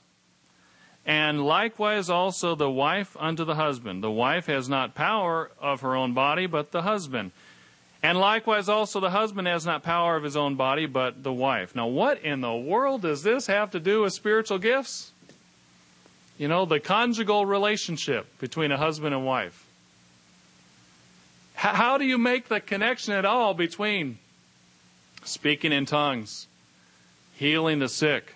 and likewise also the wife unto the husband. The wife has not power of her own body, but the husband. And likewise also the husband has not power of his own body, but the wife. Now, what in the world does this have to do with spiritual gifts? You know, the conjugal relationship between a husband and wife. How do you make the connection at all between speaking in tongues, healing the sick,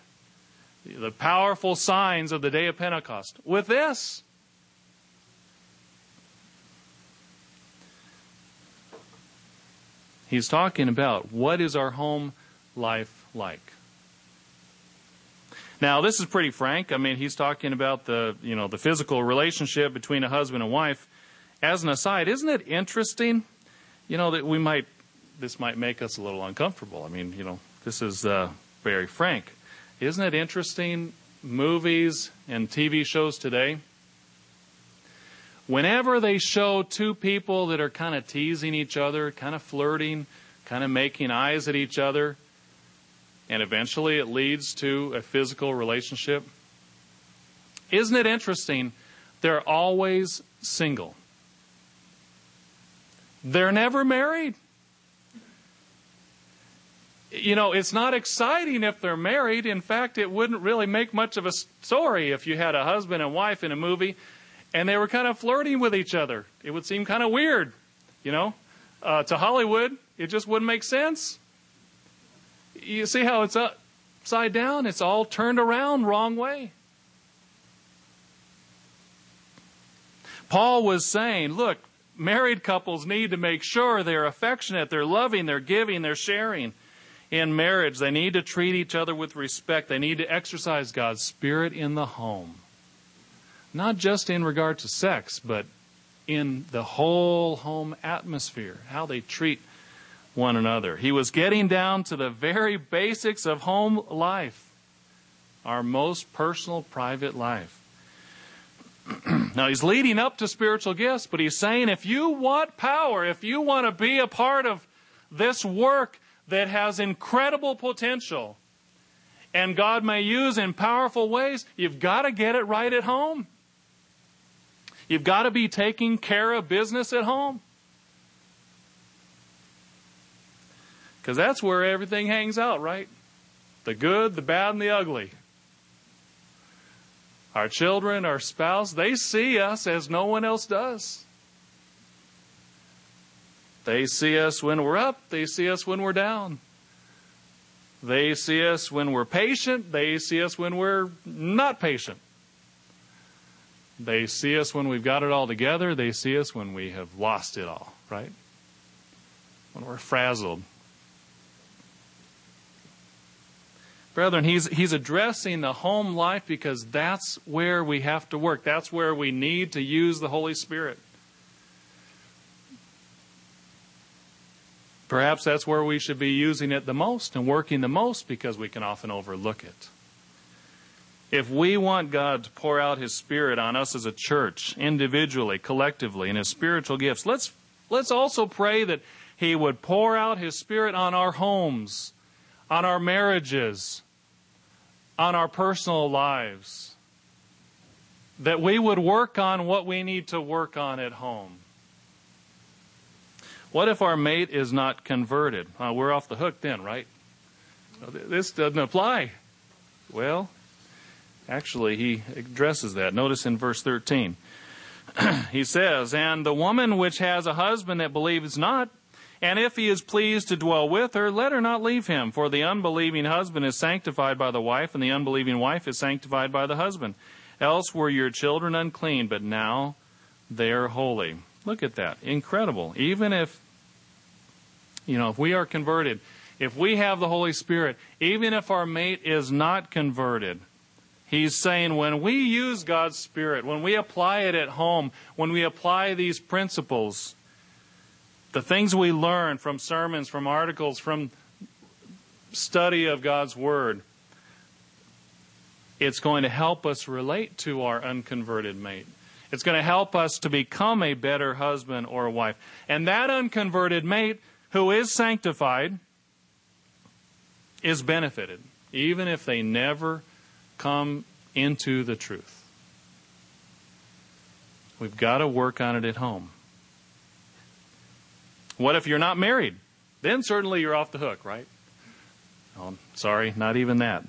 the powerful signs of the day of Pentecost with this? He's talking about what is our home life like? Now, this is pretty frank. I mean, he's talking about the, you know, the physical relationship between a husband and wife. As an aside, isn't it interesting, you know, that we might, this might make us a little uncomfortable. I mean, you know, this is uh, very frank. Isn't it interesting, movies and TV shows today, whenever they show two people that are kind of teasing each other, kind of flirting, kind of making eyes at each other, and eventually it leads to a physical relationship. Isn't it interesting? They're always single. They're never married. You know, it's not exciting if they're married. In fact, it wouldn't really make much of a story if you had a husband and wife in a movie and they were kind of flirting with each other. It would seem kind of weird, you know. Uh, to Hollywood, it just wouldn't make sense you see how it's upside down? It's all turned around wrong way. Paul was saying, look, married couples need to make sure they're affectionate, they're loving, they're giving, they're sharing. In marriage, they need to treat each other with respect. They need to exercise God's Spirit in the home. Not just in regard to sex, but in the whole home atmosphere, how they treat one another. He was getting down to the very basics of home life, our most personal, private life. now, he's leading up to spiritual gifts, but he's saying if you want power, if you want to be a part of this work that has incredible potential, and God may use in powerful ways, you've got to get it right at home. You've got to be taking care of business at home. Because that's where everything hangs out, right? The good, the bad, and the ugly. Our children, our spouse, they see us as no one else does. They see us when we're up, they see us when we're down. They see us when we're patient, they see us when we're not patient. They see us when we've got it all together, they see us when we have lost it all, right? When we're frazzled. Brethren, he's, he's addressing the home life because that's where we have to work. That's where we need to use the Holy Spirit. Perhaps that's where we should be using it the most and working the most because we can often overlook it. If we want God to pour out His Spirit on us as a church, individually, collectively, in His spiritual gifts, let's, let's also pray that He would pour out His Spirit on our homes, on our marriages, on our personal lives. That we would work on what we need to work on at home. What if our mate is not converted? Uh, we're off the hook then, right? This doesn't apply. Well, actually, he addresses that. Notice in verse 13. he says, And the woman which has a husband that believes not, and if he is pleased to dwell with her, let her not leave him. For the unbelieving husband is sanctified by the wife, and the unbelieving wife is sanctified by the husband. Else were your children unclean, but now they are holy. Look at that. Incredible. Even if, you know, if we are converted, if we have the Holy Spirit, even if our mate is not converted, He's saying when we use God's Spirit, when we apply it at home, when we apply these principles, the things we learn from sermons, from articles, from study of God's Word, it's going to help us relate to our unconverted mate. It's going to help us to become a better husband or wife. And that unconverted mate who is sanctified is benefited, even if they never come into the truth. We've got to work on it at home. What if you're not married? Then certainly you're off the hook, right? Oh, sorry, not even that.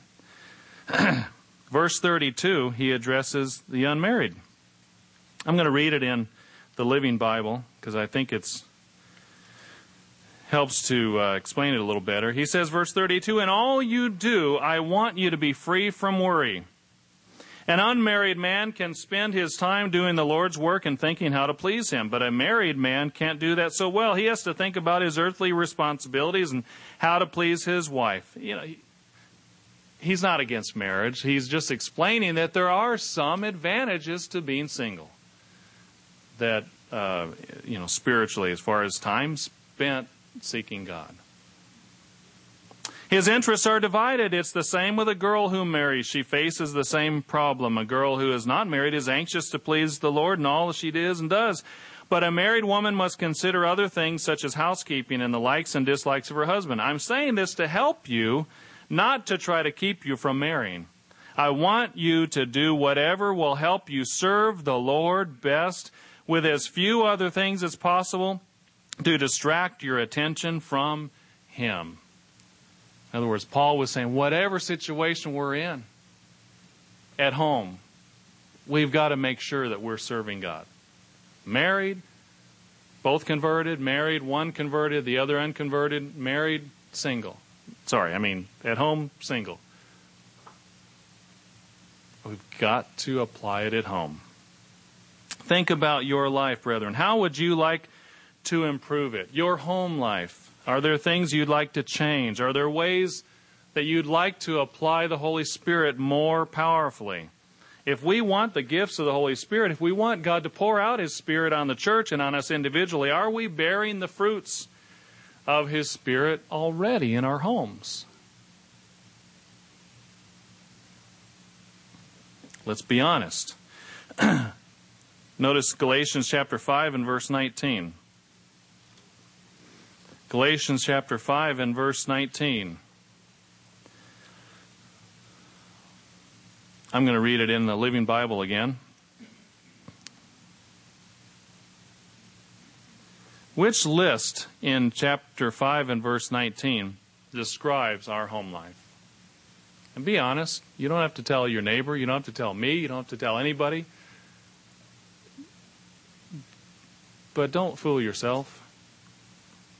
Verse 32, he addresses the unmarried. I'm going to read it in the Living Bible because I think it's helps to uh, explain it a little better. He says, verse 32, In all you do, I want you to be free from worry. An unmarried man can spend his time doing the Lord's work and thinking how to please Him, but a married man can't do that so well. He has to think about his earthly responsibilities and how to please his wife. You know, he, he's not against marriage. He's just explaining that there are some advantages to being single. That, uh, you know, spiritually, as far as time spent seeking God. His interests are divided. It's the same with a girl who marries. She faces the same problem. A girl who is not married is anxious to please the Lord in all she does and does. But a married woman must consider other things such as housekeeping and the likes and dislikes of her husband. I'm saying this to help you, not to try to keep you from marrying. I want you to do whatever will help you serve the Lord best with as few other things as possible to distract your attention from Him. In other words, Paul was saying, whatever situation we're in at home, we've got to make sure that we're serving God. Married, both converted, married, one converted, the other unconverted, married, single. Sorry, I mean, at home, single. We've got to apply it at home. Think about your life, brethren. How would you like to improve it? Your home life are there things you'd like to change? Are there ways that you'd like to apply the Holy Spirit more powerfully? If we want the gifts of the Holy Spirit, if we want God to pour out His Spirit on the church and on us individually, are we bearing the fruits of His Spirit already in our homes? Let's be honest. Notice Galatians chapter 5 and verse 19. Galatians chapter 5 and verse 19. I'm going to read it in the Living Bible again. Which list in chapter 5 and verse 19 describes our home life? And be honest, you don't have to tell your neighbor, you don't have to tell me, you don't have to tell anybody. But don't fool yourself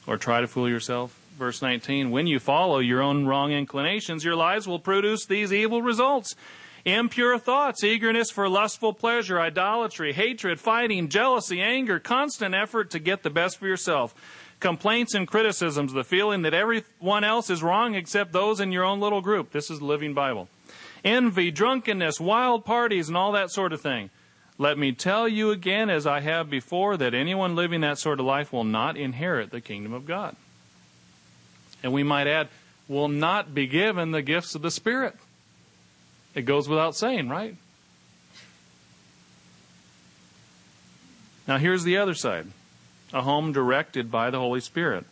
or try to fool yourself. Verse 19, when you follow your own wrong inclinations, your lives will produce these evil results. Impure thoughts, eagerness for lustful pleasure, idolatry, hatred, fighting, jealousy, anger, constant effort to get the best for yourself, complaints and criticisms, the feeling that everyone else is wrong except those in your own little group. This is the Living Bible. Envy, drunkenness, wild parties, and all that sort of thing. Let me tell you again, as I have before, that anyone living that sort of life will not inherit the kingdom of God. And we might add, will not be given the gifts of the Spirit. It goes without saying, right? Now, here's the other side a home directed by the Holy Spirit.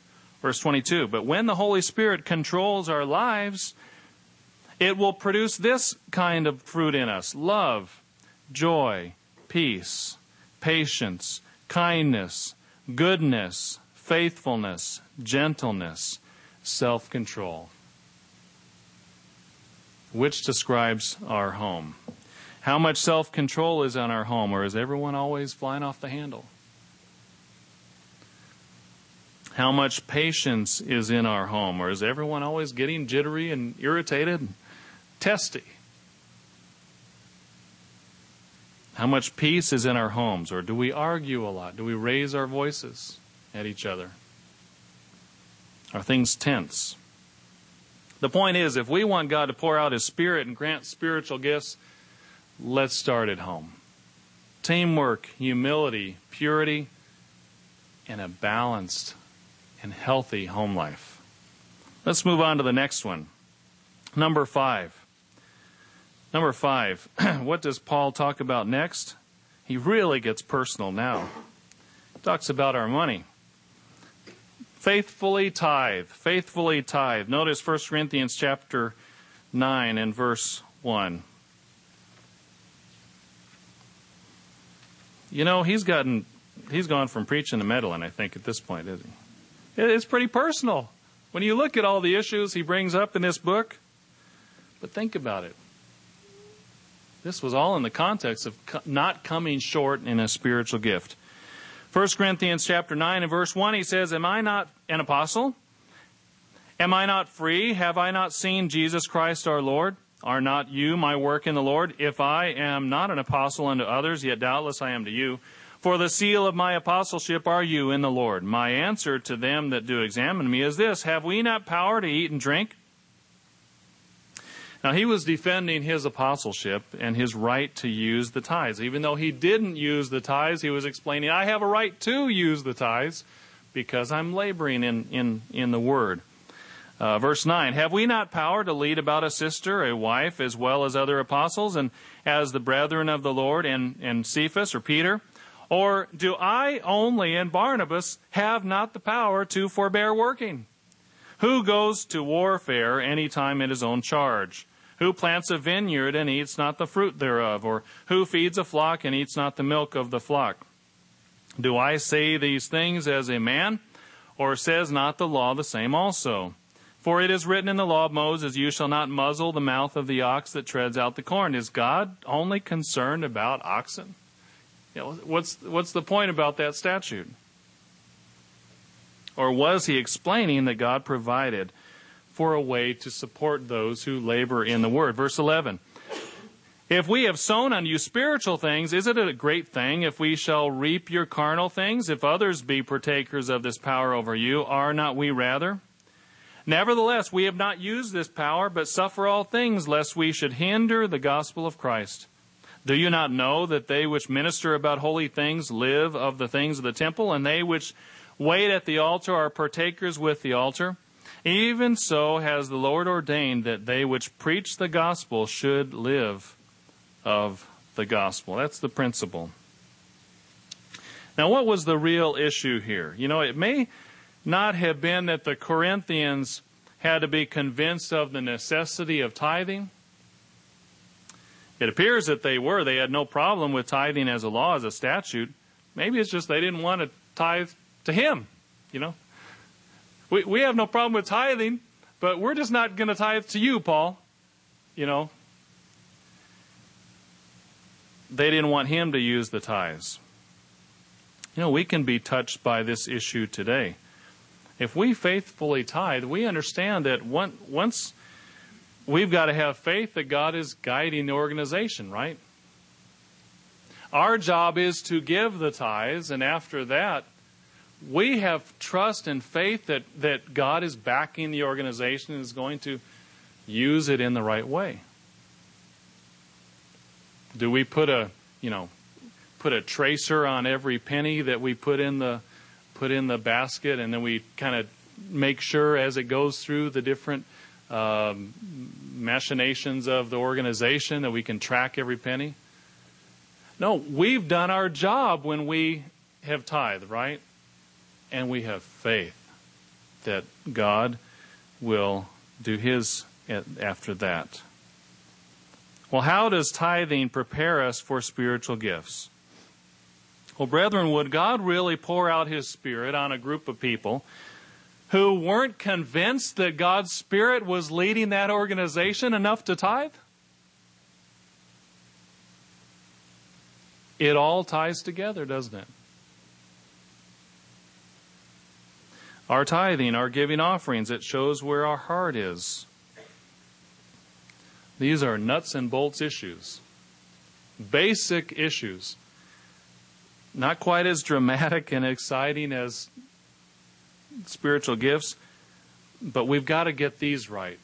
Verse 22 But when the Holy Spirit controls our lives, it will produce this kind of fruit in us love, joy, peace, patience, kindness, goodness, faithfulness, gentleness, self control. Which describes our home. How much self control is in our home, or is everyone always flying off the handle? How much patience is in our home, or is everyone always getting jittery and irritated, and testy? How much peace is in our homes? Or do we argue a lot? Do we raise our voices at each other? Are things tense? The point is, if we want God to pour out His Spirit and grant spiritual gifts, let's start at home. Teamwork, humility, purity, and a balanced and healthy home life. Let's move on to the next one. Number five. Number five, what does Paul talk about next? He really gets personal now. He talks about our money. Faithfully tithe, faithfully tithe. Notice 1 Corinthians chapter 9 and verse 1. You know, he's gotten he's gone from preaching to meddling, I think, at this point, isn't he? It's pretty personal. When you look at all the issues he brings up in this book, but think about it. This was all in the context of not coming short in a spiritual gift. 1 Corinthians chapter 9 and verse 1 he says, "Am I not an apostle? Am I not free? Have I not seen Jesus Christ our Lord? Are not you my work in the Lord? If I am not an apostle unto others, yet doubtless I am to you. For the seal of my apostleship are you in the Lord. My answer to them that do examine me is this Have we not power to eat and drink? Now, he was defending his apostleship and his right to use the tithes. Even though he didn't use the tithes, he was explaining, I have a right to use the tithes because I'm laboring in, in, in the word. Uh, verse 9 Have we not power to lead about a sister, a wife, as well as other apostles, and as the brethren of the Lord, and, and Cephas or Peter? Or do I only and Barnabas have not the power to forbear working? Who goes to warfare any time at his own charge? Who plants a vineyard and eats not the fruit thereof? Or who feeds a flock and eats not the milk of the flock? Do I say these things as a man? Or says not the law the same also? For it is written in the law of Moses, You shall not muzzle the mouth of the ox that treads out the corn. Is God only concerned about oxen? You know, what's, what's the point about that statute? Or was he explaining that God provided for a way to support those who labor in the word. Verse 11. If we have sown on you spiritual things, is it a great thing if we shall reap your carnal things? If others be partakers of this power over you, are not we rather? Nevertheless, we have not used this power, but suffer all things, lest we should hinder the gospel of Christ. Do you not know that they which minister about holy things live of the things of the temple, and they which wait at the altar are partakers with the altar? Even so has the Lord ordained that they which preach the gospel should live of the gospel. That's the principle. Now, what was the real issue here? You know, it may not have been that the Corinthians had to be convinced of the necessity of tithing. It appears that they were. They had no problem with tithing as a law, as a statute. Maybe it's just they didn't want to tithe to him, you know. We, we have no problem with tithing, but we're just not going to tithe to you, Paul. You know, they didn't want him to use the tithes. You know, we can be touched by this issue today. If we faithfully tithe, we understand that once we've got to have faith that God is guiding the organization, right? Our job is to give the tithes, and after that, we have trust and faith that, that God is backing the organization and is going to use it in the right way. Do we put a, you know, put a tracer on every penny that we put in the put in the basket and then we kind of make sure as it goes through the different um, machinations of the organization that we can track every penny? No, we've done our job when we have tithe, right? And we have faith that God will do His after that. Well, how does tithing prepare us for spiritual gifts? Well, brethren, would God really pour out His Spirit on a group of people who weren't convinced that God's Spirit was leading that organization enough to tithe? It all ties together, doesn't it? Our tithing, our giving offerings, it shows where our heart is. These are nuts and bolts issues, basic issues. Not quite as dramatic and exciting as spiritual gifts, but we've got to get these right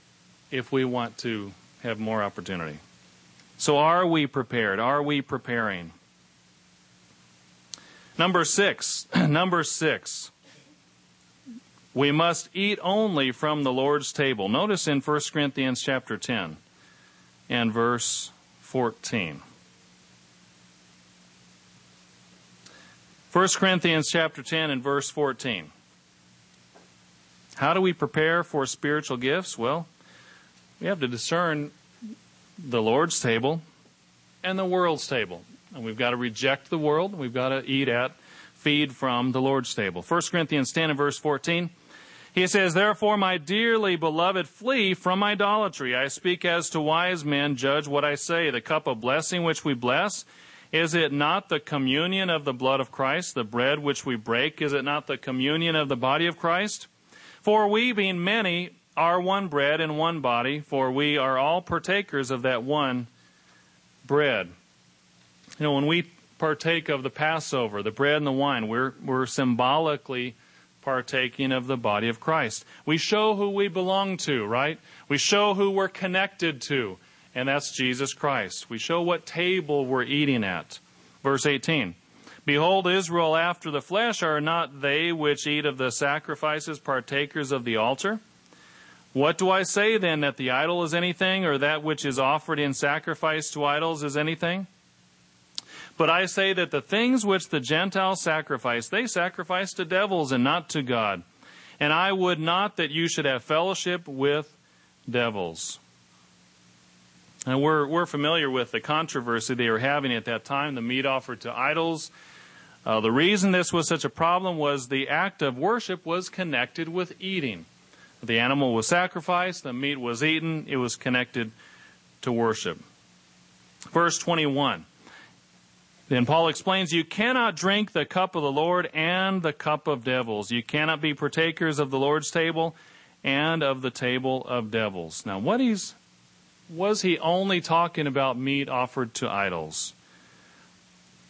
if we want to have more opportunity. So, are we prepared? Are we preparing? Number six. Number six. We must eat only from the Lord's table. Notice in 1 Corinthians chapter 10 and verse 14. 1 Corinthians chapter 10 and verse 14. How do we prepare for spiritual gifts? Well, we have to discern the Lord's table and the world's table. And we've got to reject the world. We've got to eat at, feed from the Lord's table. 1 Corinthians 10 and verse 14. He says, Therefore, my dearly beloved, flee from idolatry. I speak as to wise men, judge what I say. The cup of blessing which we bless, is it not the communion of the blood of Christ? The bread which we break, is it not the communion of the body of Christ? For we, being many, are one bread and one body, for we are all partakers of that one bread. You know, when we partake of the Passover, the bread and the wine, we're, we're symbolically partaking of the body of Christ. We show who we belong to, right? We show who we're connected to, and that's Jesus Christ. We show what table we're eating at. Verse 18 Behold, Israel after the flesh are not they which eat of the sacrifices partakers of the altar? What do I say then, that the idol is anything, or that which is offered in sacrifice to idols is anything? But I say that the things which the Gentiles sacrifice, they sacrifice to devils and not to God. And I would not that you should have fellowship with devils. And we're, we're familiar with the controversy they were having at that time, the meat offered to idols. Uh, the reason this was such a problem was the act of worship was connected with eating. The animal was sacrificed, the meat was eaten, it was connected to worship. Verse 21. Then Paul explains, You cannot drink the cup of the Lord and the cup of devils. You cannot be partakers of the Lord's table and of the table of devils. Now, what he's, was he only talking about meat offered to idols?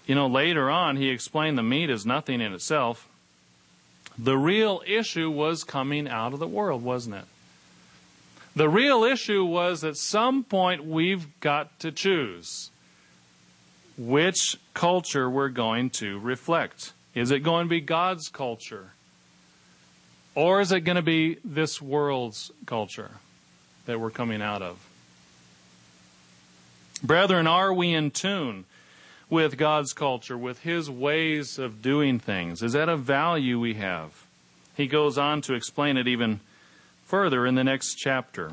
You know, later on, he explained the meat is nothing in itself. The real issue was coming out of the world, wasn't it? The real issue was at some point we've got to choose which culture we're going to reflect. Is it going to be God's culture? Or is it going to be this world's culture that we're coming out of? Brethren, are we in tune with God's culture, with His ways of doing things? Is that a value we have? He goes on to explain it even further in the next chapter.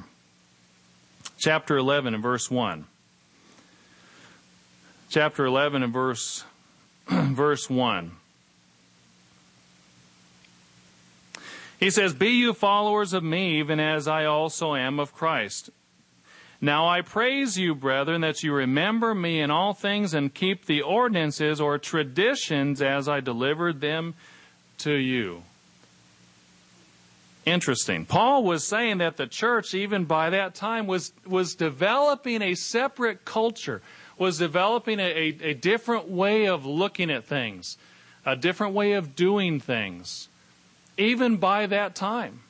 Chapter 11 and verse 1 chapter 11 and verse, verse 1. He says, Be you followers of me, even as I also am of Christ. Now I praise you, brethren, that you remember me in all things and keep the ordinances or traditions as I delivered them to you. Interesting. Paul was saying that the church, even by that time, was, was developing a separate culture was developing a, a, a different way of looking at things. a different way of doing things, even by that time.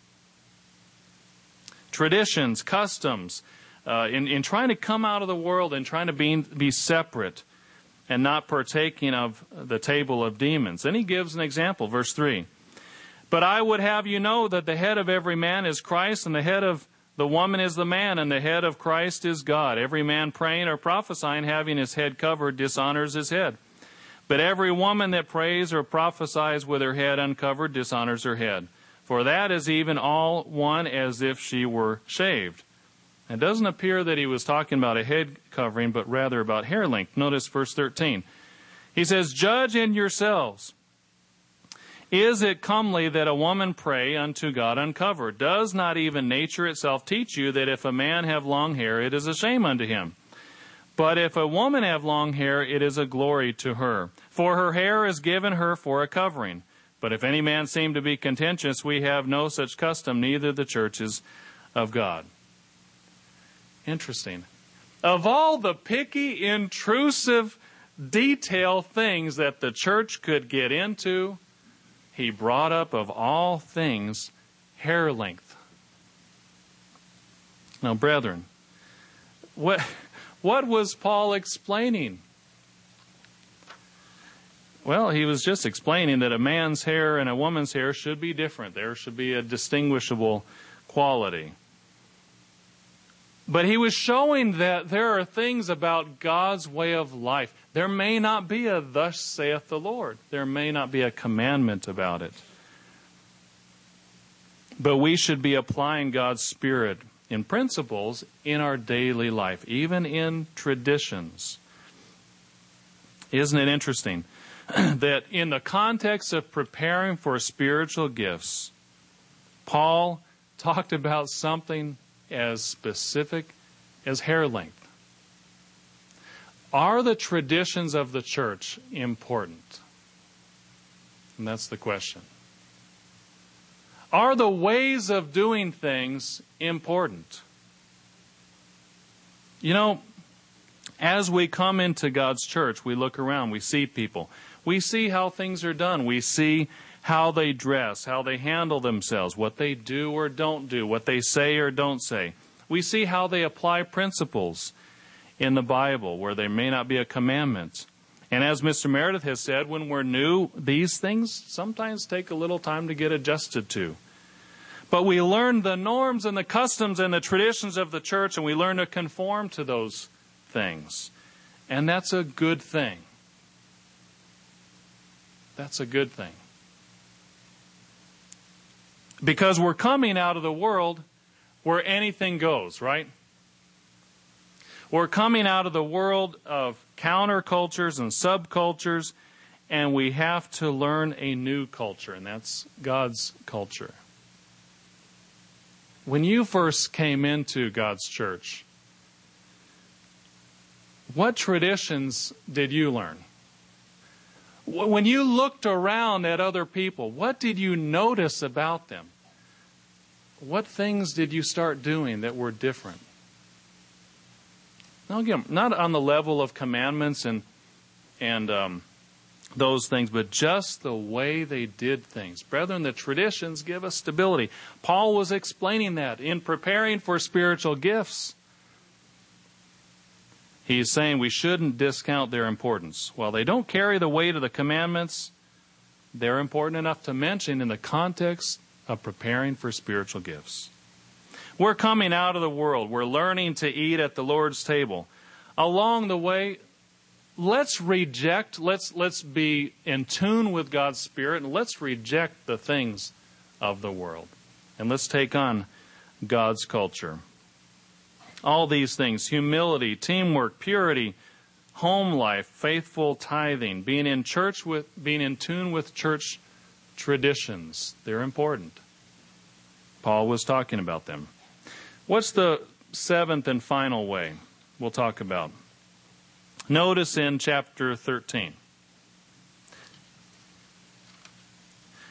Traditions, customs, uh, in, in trying to come out of the world and trying to be, be separate and not partaking of the table of demons. Then he gives an example, verse 3. But I would have you know that the head of every man is Christ, and the head of the woman is the man, and the head of Christ is God. Every man praying or prophesying, having his head covered, dishonors his head. But every woman that prays or prophesies with her head uncovered dishonors her head. For that is even all one as if she were shaved. It doesn't appear that he was talking about a head covering, but rather about hair length. Notice verse 13. He says, Judge in yourselves. Is it comely that a woman pray unto God uncovered? Does not even nature itself teach you that if a man have long hair, it is a shame unto him? But if a woman have long hair, it is a glory to her. For her hair is given her for a covering. But if any man seem to be contentious, we have no such custom, neither the churches of God. Interesting. Of all the picky, intrusive, detail things that the church could get into, he brought up, of all things, hair length. Now, brethren, what what was Paul explaining? Well, he was just explaining that a man's hair and a woman's hair should be different. There should be a distinguishable quality. But he was showing that there are things about God's way of life. There may not be a thus saith the Lord. There may not be a commandment about it. But we should be applying God's Spirit in principles in our daily life, even in traditions. Isn't it interesting that in the context of preparing for spiritual gifts, Paul talked about something as specific as hair length? Are the traditions of the church important? And that's the question. Are the ways of doing things important? You know, as we come into God's church, we look around, we see people. We see how things are done. We see how they dress, how they handle themselves, what they do or don't do, what they say or don't say. We see how they apply principles in the Bible where there may not be a commandment. And as Mr. Meredith has said, when we're new, these things sometimes take a little time to get adjusted to. But we learn the norms and the customs and the traditions of the church, and we learn to conform to those things. And that's a good thing. That's a good thing. Because we're coming out of the world where anything goes, right? We're coming out of the world of countercultures and subcultures, and we have to learn a new culture, and that's God's culture. When you first came into God's church, what traditions did you learn? When you looked around at other people, what did you notice about them? What things did you start doing that were different? Now, again, not on the level of commandments and and um, those things, but just the way they did things. Brethren, the traditions give us stability. Paul was explaining that in preparing for spiritual gifts. He's saying we shouldn't discount their importance. While they don't carry the weight of the commandments, they're important enough to mention in the context of preparing for spiritual gifts. We're coming out of the world. We're learning to eat at the Lord's table. Along the way, let's reject, let's, let's be in tune with God's Spirit, and let's reject the things of the world. And let's take on God's culture. All these things humility, teamwork, purity, home life, faithful tithing, being in church with, being in tune with church traditions. They're important. Paul was talking about them. What's the seventh and final way we'll talk about? Notice in chapter 13.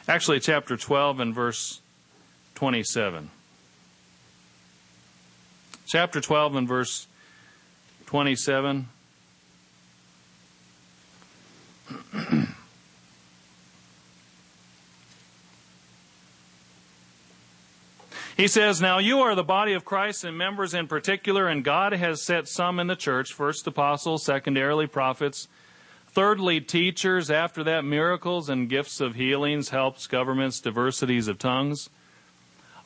Actually, chapter 12 and verse 27. Chapter 12 and verse 27. He says, Now you are the body of Christ and members in particular, and God has set some in the church first apostles, secondarily prophets, thirdly teachers, after that miracles and gifts of healings, helps, governments, diversities of tongues.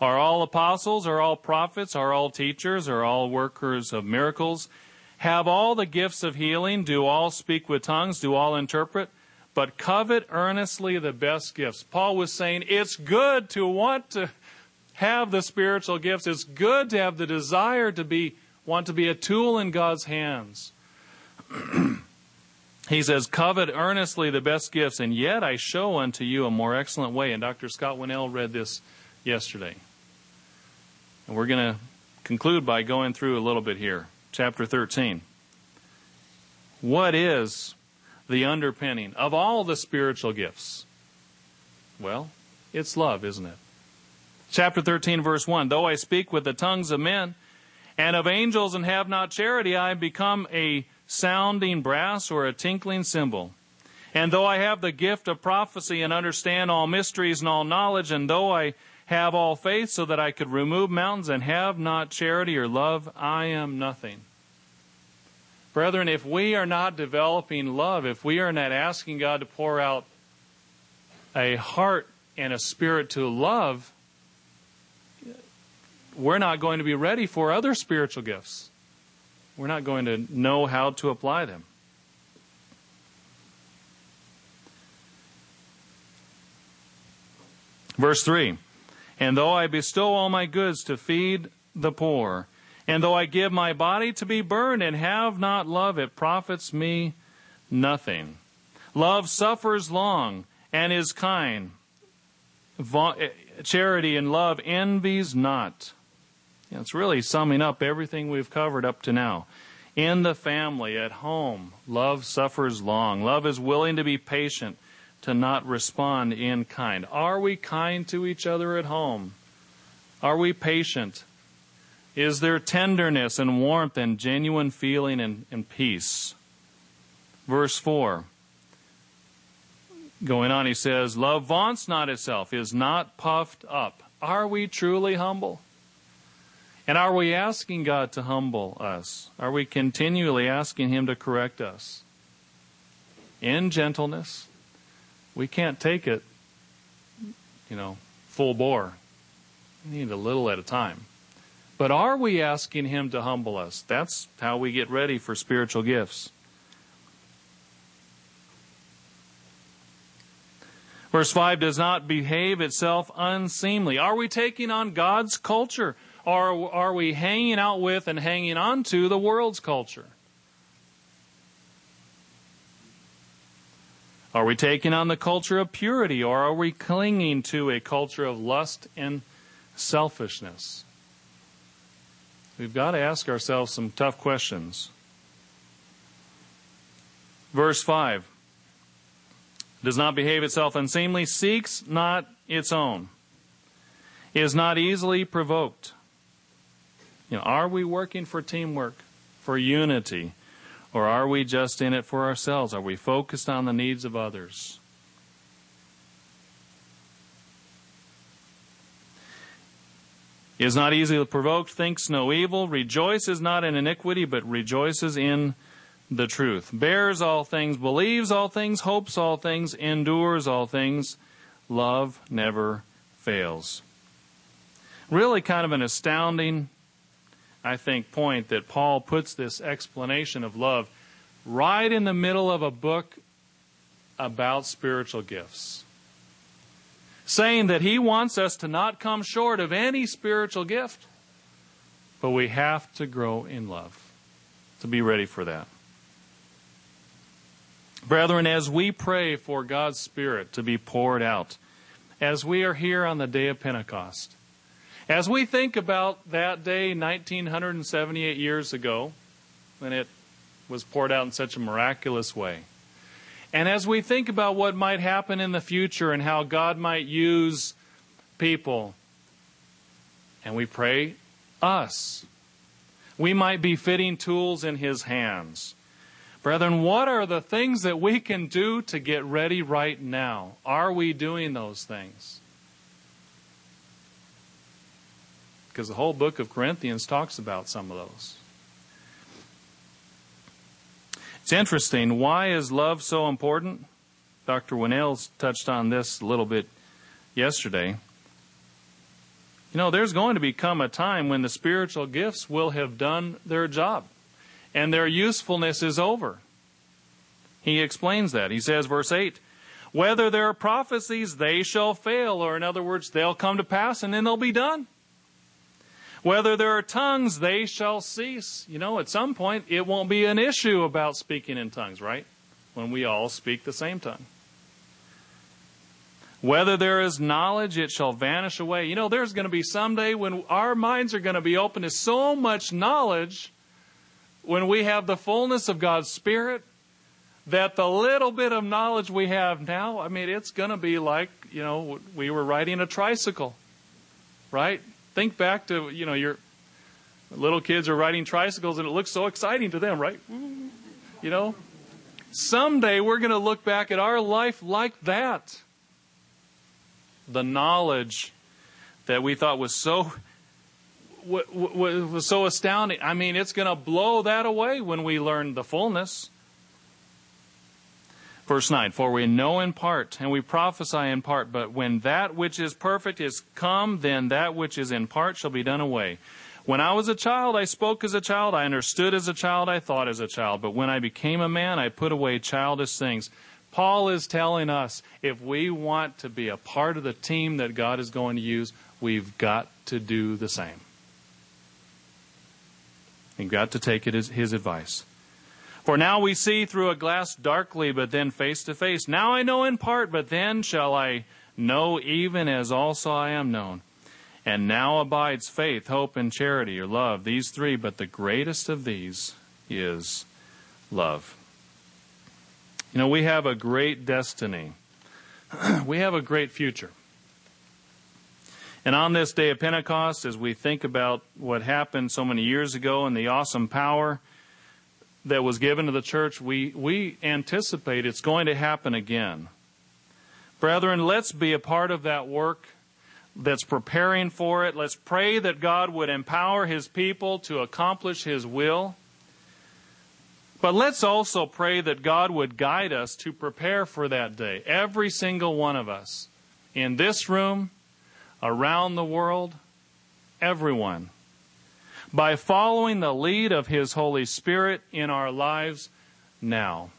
Are all apostles? Are all prophets? Are all teachers? Are all workers of miracles? Have all the gifts of healing? Do all speak with tongues? Do all interpret? But covet earnestly the best gifts. Paul was saying it's good to want to have the spiritual gifts. It's good to have the desire to be want to be a tool in God's hands. he says, Covet earnestly the best gifts, and yet I show unto you a more excellent way. And Dr. Scott Winnail read this yesterday. And we're going to conclude by going through a little bit here. Chapter 13. What is the underpinning of all the spiritual gifts? Well, it's love, isn't it? Chapter 13, verse 1 Though I speak with the tongues of men and of angels and have not charity, I am become a sounding brass or a tinkling cymbal. And though I have the gift of prophecy and understand all mysteries and all knowledge, and though I have all faith so that I could remove mountains and have not charity or love, I am nothing. Brethren, if we are not developing love, if we are not asking God to pour out a heart and a spirit to love, we're not going to be ready for other spiritual gifts. We're not going to know how to apply them. Verse 3 And though I bestow all my goods to feed the poor, and though I give my body to be burned and have not love, it profits me nothing. Love suffers long and is kind. Eh, charity and love envies not. It's really summing up everything we've covered up to now. In the family, at home, love suffers long. Love is willing to be patient, to not respond in kind. Are we kind to each other at home? Are we patient? Is there tenderness and warmth and genuine feeling and, and peace? Verse 4. Going on, he says, Love vaunts not itself, is not puffed up. Are we truly humble? And are we asking God to humble us? Are we continually asking Him to correct us? In gentleness. We can't take it, you know, full bore. We need a little at a time. But are we asking Him to humble us? That's how we get ready for spiritual gifts. Verse 5 does not behave itself unseemly. Are we taking on God's culture? Or are we hanging out with and hanging on to the world's culture? Are we taking on the culture of purity or are we clinging to a culture of lust and selfishness? We've got to ask ourselves some tough questions. Verse 5 does not behave itself unseemly, seeks not its own, is not easily provoked you know, are we working for teamwork, for unity, or are we just in it for ourselves? Are we focused on the needs of others? Is not easily provoked, thinks no evil, rejoices not in iniquity, but rejoices in the truth, bears all things, believes all things, hopes all things, endures all things. Love never fails. Really, kind of an astounding I think, point that Paul puts this explanation of love right in the middle of a book about spiritual gifts. Saying that he wants us to not come short of any spiritual gift, but we have to grow in love to be ready for that. Brethren, as we pray for God's Spirit to be poured out, as we are here on the day of Pentecost, as we think about that day 1978 years ago, when it was poured out in such a miraculous way, and as we think about what might happen in the future and how God might use people, and we pray us, we might be fitting tools in His hands. Brethren, what are the things that we can do to get ready right now? Are we doing those things? Because the whole book of Corinthians talks about some of those. It's interesting. Why is love so important? Dr. Winnail's touched on this a little bit yesterday. You know, there's going to become a time when the spiritual gifts will have done their job and their usefulness is over. He explains that. He says, verse 8, whether there are prophecies, they shall fail, or in other words, they'll come to pass and then they'll be done. Whether there are tongues, they shall cease. You know, at some point, it won't be an issue about speaking in tongues, right? When we all speak the same tongue. Whether there is knowledge, it shall vanish away. You know, there's going to be someday when our minds are going to be open to so much knowledge when we have the fullness of God's Spirit that the little bit of knowledge we have now, I mean, it's going to be like, you know, we were riding a tricycle, right? Think back to, you know, your little kids are riding tricycles and it looks so exciting to them, right? You know? Someday we're going to look back at our life like that the knowledge that we thought was so was so astounding. I mean, it's going to blow that away when we learn the fullness. Verse 9, for we know in part and we prophesy in part, but when that which is perfect is come, then that which is in part shall be done away. When I was a child, I spoke as a child, I understood as a child, I thought as a child, but when I became a man, I put away childish things. Paul is telling us if we want to be a part of the team that God is going to use, we've got to do the same. We've got to take his advice. For now we see through a glass darkly, but then face to face. Now I know in part, but then shall I know even as also I am known. And now abides faith, hope, and charity, or love, these three, but the greatest of these is love. You know, we have a great destiny. we have a great future. And on this day of Pentecost, as we think about what happened so many years ago and the awesome power that was given to the church, we, we anticipate it's going to happen again. Brethren, let's be a part of that work that's preparing for it. Let's pray that God would empower His people to accomplish His will. But let's also pray that God would guide us to prepare for that day. Every single one of us in this room, around the world, everyone. By following the lead of His Holy Spirit in our lives now.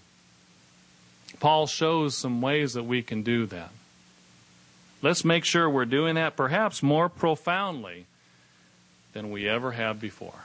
Paul shows some ways that we can do that. Let's make sure we're doing that perhaps more profoundly than we ever have before.